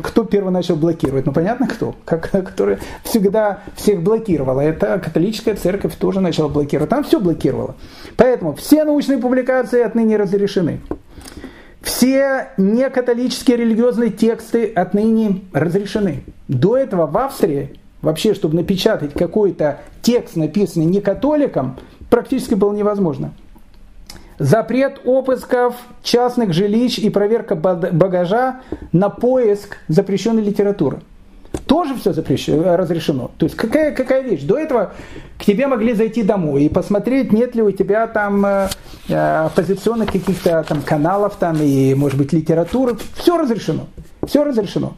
Кто первый начал блокировать? Ну, понятно, кто. Как, который всегда всех блокировала. Это католическая церковь тоже начала блокировать. Там все блокировала. Поэтому все научные публикации отныне разрешены. Все некатолические религиозные тексты отныне разрешены. До этого в Австрии вообще, чтобы напечатать какой-то текст, написанный не католиком, практически было невозможно. Запрет обысков частных жилищ и проверка багажа на поиск запрещенной литературы. Тоже все запрещено, разрешено. То есть какая, какая вещь? До этого к тебе могли зайти домой и посмотреть, нет ли у тебя там э, э оппозиционных каких-то там каналов там и, может быть, литературы. Все разрешено. Все разрешено.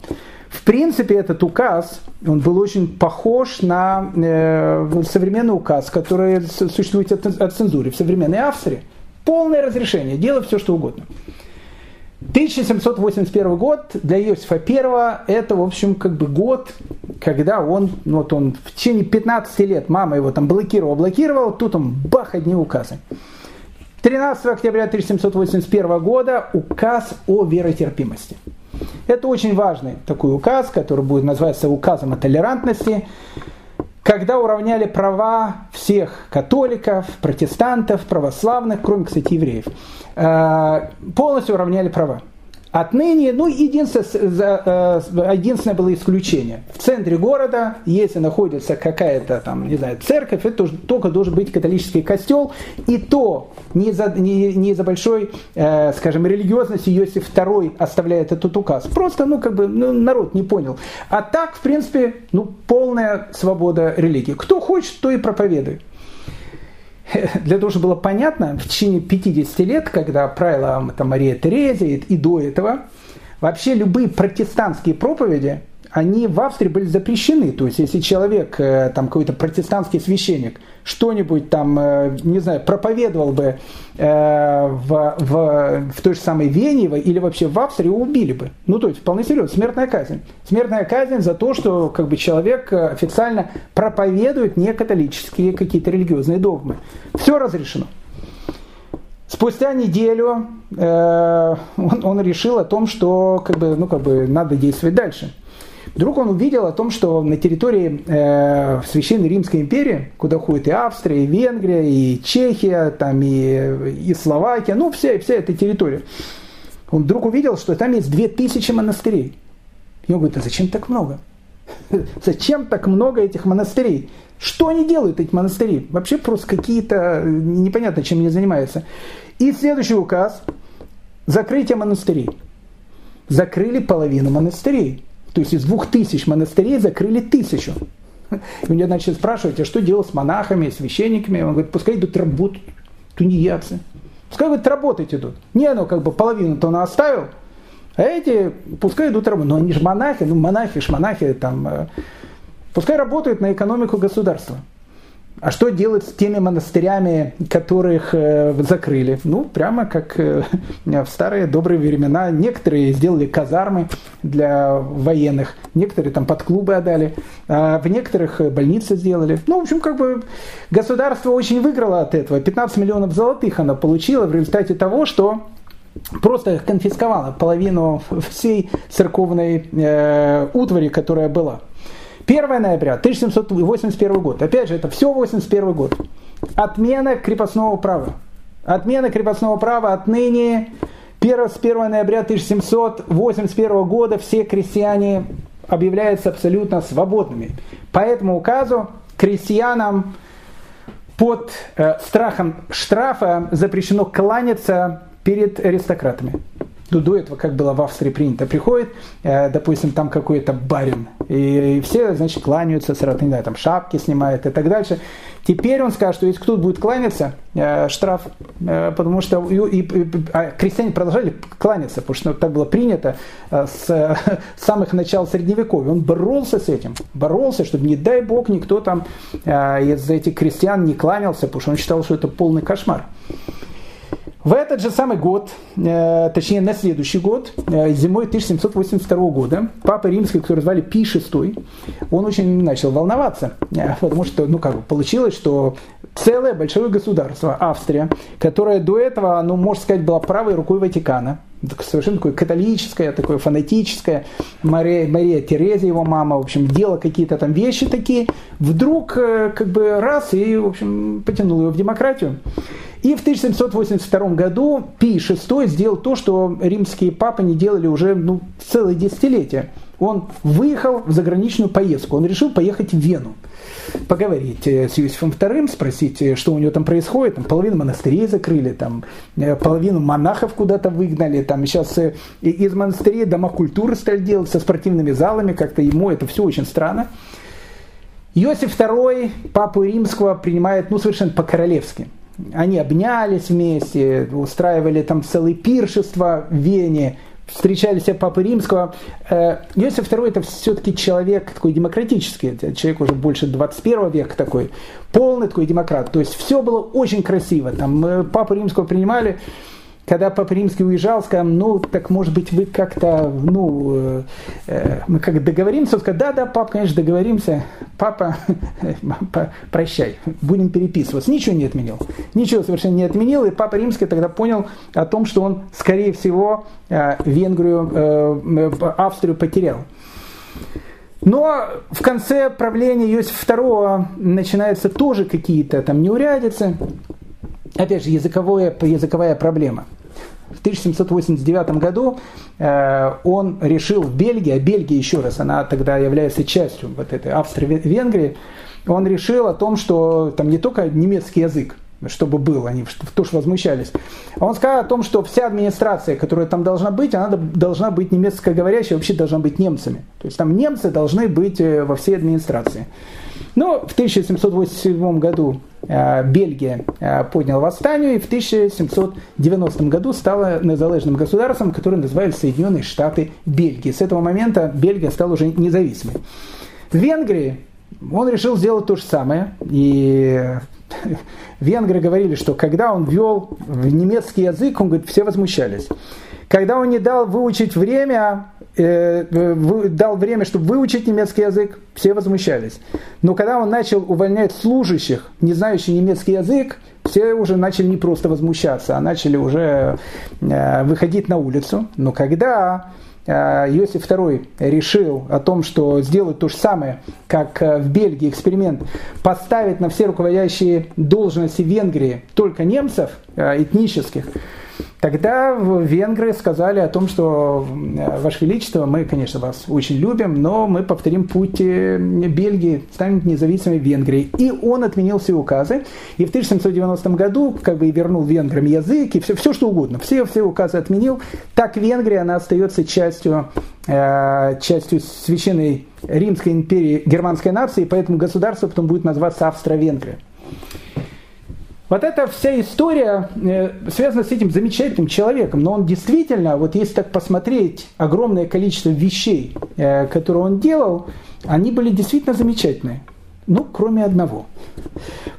В принципе, этот указ, он был очень похож на э, современный указ, который существует от цензуры в современной Австрии. Полное разрешение, делай все, что угодно. 1781 год для Иосифа I это, в общем, как бы год, когда он, ну, вот он в течение 15 лет, мама его там блокировала, блокировала, тут он бах, одни указы. 13 октября 1781 года указ о веротерпимости. Это очень важный такой указ, который будет называться указом о толерантности, когда уравняли права всех католиков, протестантов, православных, кроме, кстати, евреев. Э, полностью уравняли права. Отныне, ну, единственное, э, единственное было исключение. В центре города, если находится какая-то там, не знаю, церковь, это только должен быть католический костел, и то не за, не, не за большой, э, скажем, религиозности Иосиф II оставляет этот указ. Просто, ну, как бы, ну, народ не понял. А так, в принципе, ну, полная свобода религии. Кто хочет, то и проповедует. для того, чтобы было понятно, в течение 50 лет, когда правила там, Мария Терезия и до этого, вообще любые протестантские проповеди – они в Австрии были запрещены. То есть, если человек, э, там какой-то протестантский священник, что-нибудь там, э, не знаю, проповедовал бы э, в, в, в той же самой Вене или вообще в Австрии, убили бы. Ну, то есть, вполне серьезно, смертная казнь. Смертная казнь за то, что как бы, человек официально проповедует не католические какие-то религиозные догмы. Все разрешено. Спустя неделю э, он, он решил о том, что как бы, ну, как бы, надо действовать дальше. Вдруг он увидел о том, что на территории э, Священной Римской империи, куда ходит и Австрия, и Венгрия, и Чехия, там и, и Словакия, ну вся, вся эта территория, он вдруг увидел, что там есть две тысячи монастырей. И он говорит, а зачем так много? Зачем так много этих монастырей? Что они делают, эти монастыри? Вообще просто какие-то, непонятно, чем они занимаются. И следующий указ – закрытие монастырей. Закрыли половину монастырей. То есть из двух тысяч монастырей закрыли тысячу. И меня начали спрашивать, а что делать с монахами, священниками? Он говорит, пускай идут работать, тунеядцы. Пускай говорит, работать идут. Не, ну как бы половину-то он оставил, а эти пускай идут работать. Но они же монахи, ну монахи ж монахи там. Э, пускай работают на экономику государства. А что делать с теми монастырями, которых э, закрыли? Ну, прямо как э, в старые добрые времена. Некоторые сделали казармы для военных, некоторые там под клубы отдали, а в некоторых больницы сделали. Ну, в общем, как бы государство очень выиграло от этого. 15 миллионов золотых оно получило в результате того, что просто конфисковало половину всей церковной э, утвари, которая была. 1 ноября 1781 год. Опять же, это все 81 год. Отмена крепостного права. Отмена крепостного права отныне 1, с 1 ноября 1781 года все крестьяне объявляются абсолютно свободными. По этому указу крестьянам под э, страхом штрафа запрещено кланяться перед аристократами ну, до этого, как было в Австрии принято, приходит, э, допустим, там какой-то барин, и, и все, значит, кланяются, сразу, не знаю, там шапки снимают и так дальше. Теперь он скажет, что если кто-то будет кланяться, э, штраф, э, потому что и, и, а крестьяне продолжали кланяться, потому что так было принято э, с, с самых начал Средневековья. Он боролся с этим, боролся, чтобы, не дай бог, никто там э, из этих крестьян не кланялся, потому что он считал, что это полный кошмар. В этот же самый год, э, точнее на следующий год, э, зимой 1782 года, папа римский, который звали Пи VI, он очень начал волноваться, э, потому что, ну как, получилось, что целое большое государство, Австрия, которое до этого, ну, можно сказать, была правой рукой Ватикана, совершенно такое католическое, такое фанатическое, Мария, Мария Терезия, его мама, в общем, делала какие-то там вещи такие, вдруг как бы раз и, в общем, потянул его в демократию. И в 1782 году Пий VI сделал то, что римские папы не делали уже ну, целое десятилетие. Он выехал в заграничную поездку, он решил поехать в Вену поговорить э, с Иосифом II, спросить, э, что у него там происходит. Там половину монастырей закрыли, там э, половину монахов куда-то выгнали. Там сейчас из монастырей дома культуры стали делать со спортивными залами. Как-то ему это все очень странно. Иосиф II папу римского принимает ну, совершенно по-королевски. Они обнялись вместе, устраивали там целые пиршества в Вене, встречали себя Папы Римского. Э, Иосиф II это все-таки человек такой демократический, человек уже больше 21 века такой, полный такой демократ. То есть все было очень красиво. Там э, Папу Римского принимали, когда Папа Римский уезжал, сказал, ну, так может быть вы как-то, ну, э, э, мы как договоримся? Он сказал, да, да, пап, конечно, договоримся. Папа, прощай, будем переписываться. Ничего не отменил. Ничего совершенно не отменил. И Папа Римский тогда понял о том, что он, скорее всего, э, Венгрию, э, Австрию потерял. Но в конце правления Иосифа II начинаются тоже какие-то там неурядицы. Опять же, языковая, языковая проблема – в 1789 году э, он решил в Бельгии, а Бельгия, еще раз, она тогда является частью вот этой Австро-Венгрии, он решил о том, что там не только немецкий язык, чтобы был, они тоже возмущались. А он сказал о том, что вся администрация, которая там должна быть, она должна быть немецкоговорящей, вообще должна быть немцами. То есть там немцы должны быть э, во всей администрации. Но в 1787 году э, Бельгия э, подняла восстание и в 1790 году стала незалежным государством, которое называется Соединенные Штаты Бельгии. С этого момента Бельгия стала уже независимой. В Венгрии он решил сделать то же самое. И венгры говорили, что когда он ввел в немецкий язык, он говорит, все возмущались. Когда он не дал выучить время, дал время, чтобы выучить немецкий язык, все возмущались. Но когда он начал увольнять служащих, не знающих немецкий язык, все уже начали не просто возмущаться, а начали уже э, выходить на улицу. Но когда э, Иосиф II решил о том, что сделать то же самое, как э, в Бельгии эксперимент, поставить на все руководящие должности Венгрии только немцев этнических, Тогда венгры сказали о том, что, Ваше Величество, мы, конечно, вас очень любим, но мы повторим путь э, Бельгии, станем независимой Венгрией. И он отменил все указы. И в 1790 году как бы вернул венграм язык и все, все что угодно. Все, все указы отменил. Так Венгрия, она остается частью, э, частью священной Римской империи германской нации, поэтому государство потом будет называться Австро-Венгрия. Вот эта вся история э, связана с этим замечательным человеком, но он действительно, вот если так посмотреть, огромное количество вещей, э, которые он делал, они были действительно замечательные. Ну, кроме одного.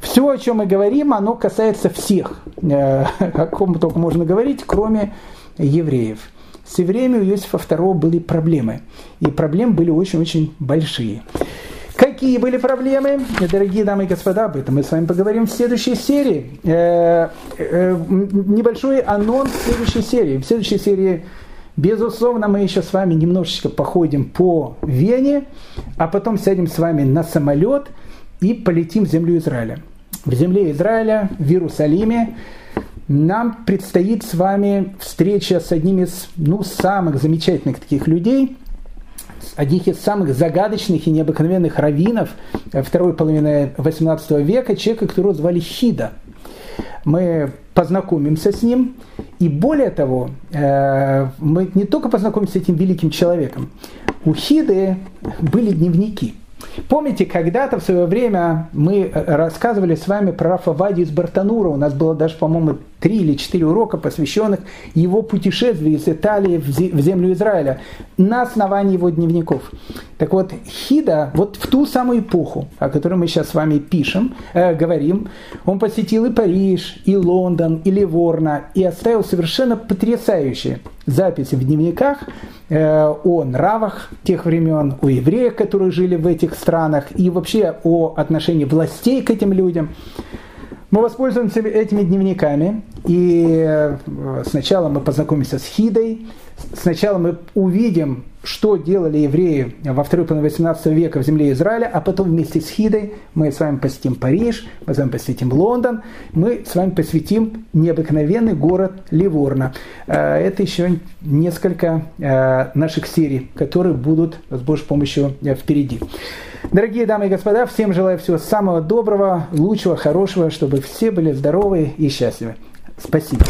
Все, о чем мы говорим, оно касается всех, э, о ком только можно говорить, кроме евреев. С евреями у Иосифа II были проблемы. И проблемы были очень-очень большие. Какие были проблемы? Дорогие дамы и господа, об этом мы с вами поговорим в следующей серии. Э, э, небольшой анонс следующей серии. В следующей серии, безусловно, мы еще с вами немножечко походим по Вене, а потом сядем с вами на самолет и полетим в землю Израиля. В земле Израиля, в Иерусалиме, нам предстоит с вами встреча с одним из ну, самых замечательных таких людей – одних из самых загадочных и необыкновенных раввинов второй половины XVIII века, человека, которого звали Хида. Мы познакомимся с ним, и более того, э, мы не только познакомимся с этим великим человеком, у Хиды были дневники – Помните, когда-то в свое время мы э, рассказывали с вами про Рафа Вади из Бартанура. У нас было даже, по-моему, три или четыре урока, посвященных его путешествию из Италии в землю Израиля на основании его дневников. Так вот, Хида, вот в ту самую эпоху, о которой мы сейчас с вами пишем, э, говорим, он посетил и Париж, и Лондон, и Ливорно, и оставил совершенно потрясающие записи в дневниках э, о нравах тех времен, о евреях, которые жили в этих странах, и вообще о отношении властей к этим людям. Мы воспользуемся этими дневниками, и э, сначала мы познакомимся с Хидой, сначала мы увидим что делали евреи во второй половине 18 века в земле Израиля, а потом вместе с Хидой мы с вами посетим Париж, мы с вами посвятим Лондон, мы с вами посвятим необыкновенный город Ливорно. Э, это еще несколько э, наших серий, которые будут с Божьей помощью э, впереди. Дорогие дамы и господа, всем желаю всего самого доброго, лучшего, хорошего, чтобы все были здоровы и счастливы. Спасибо.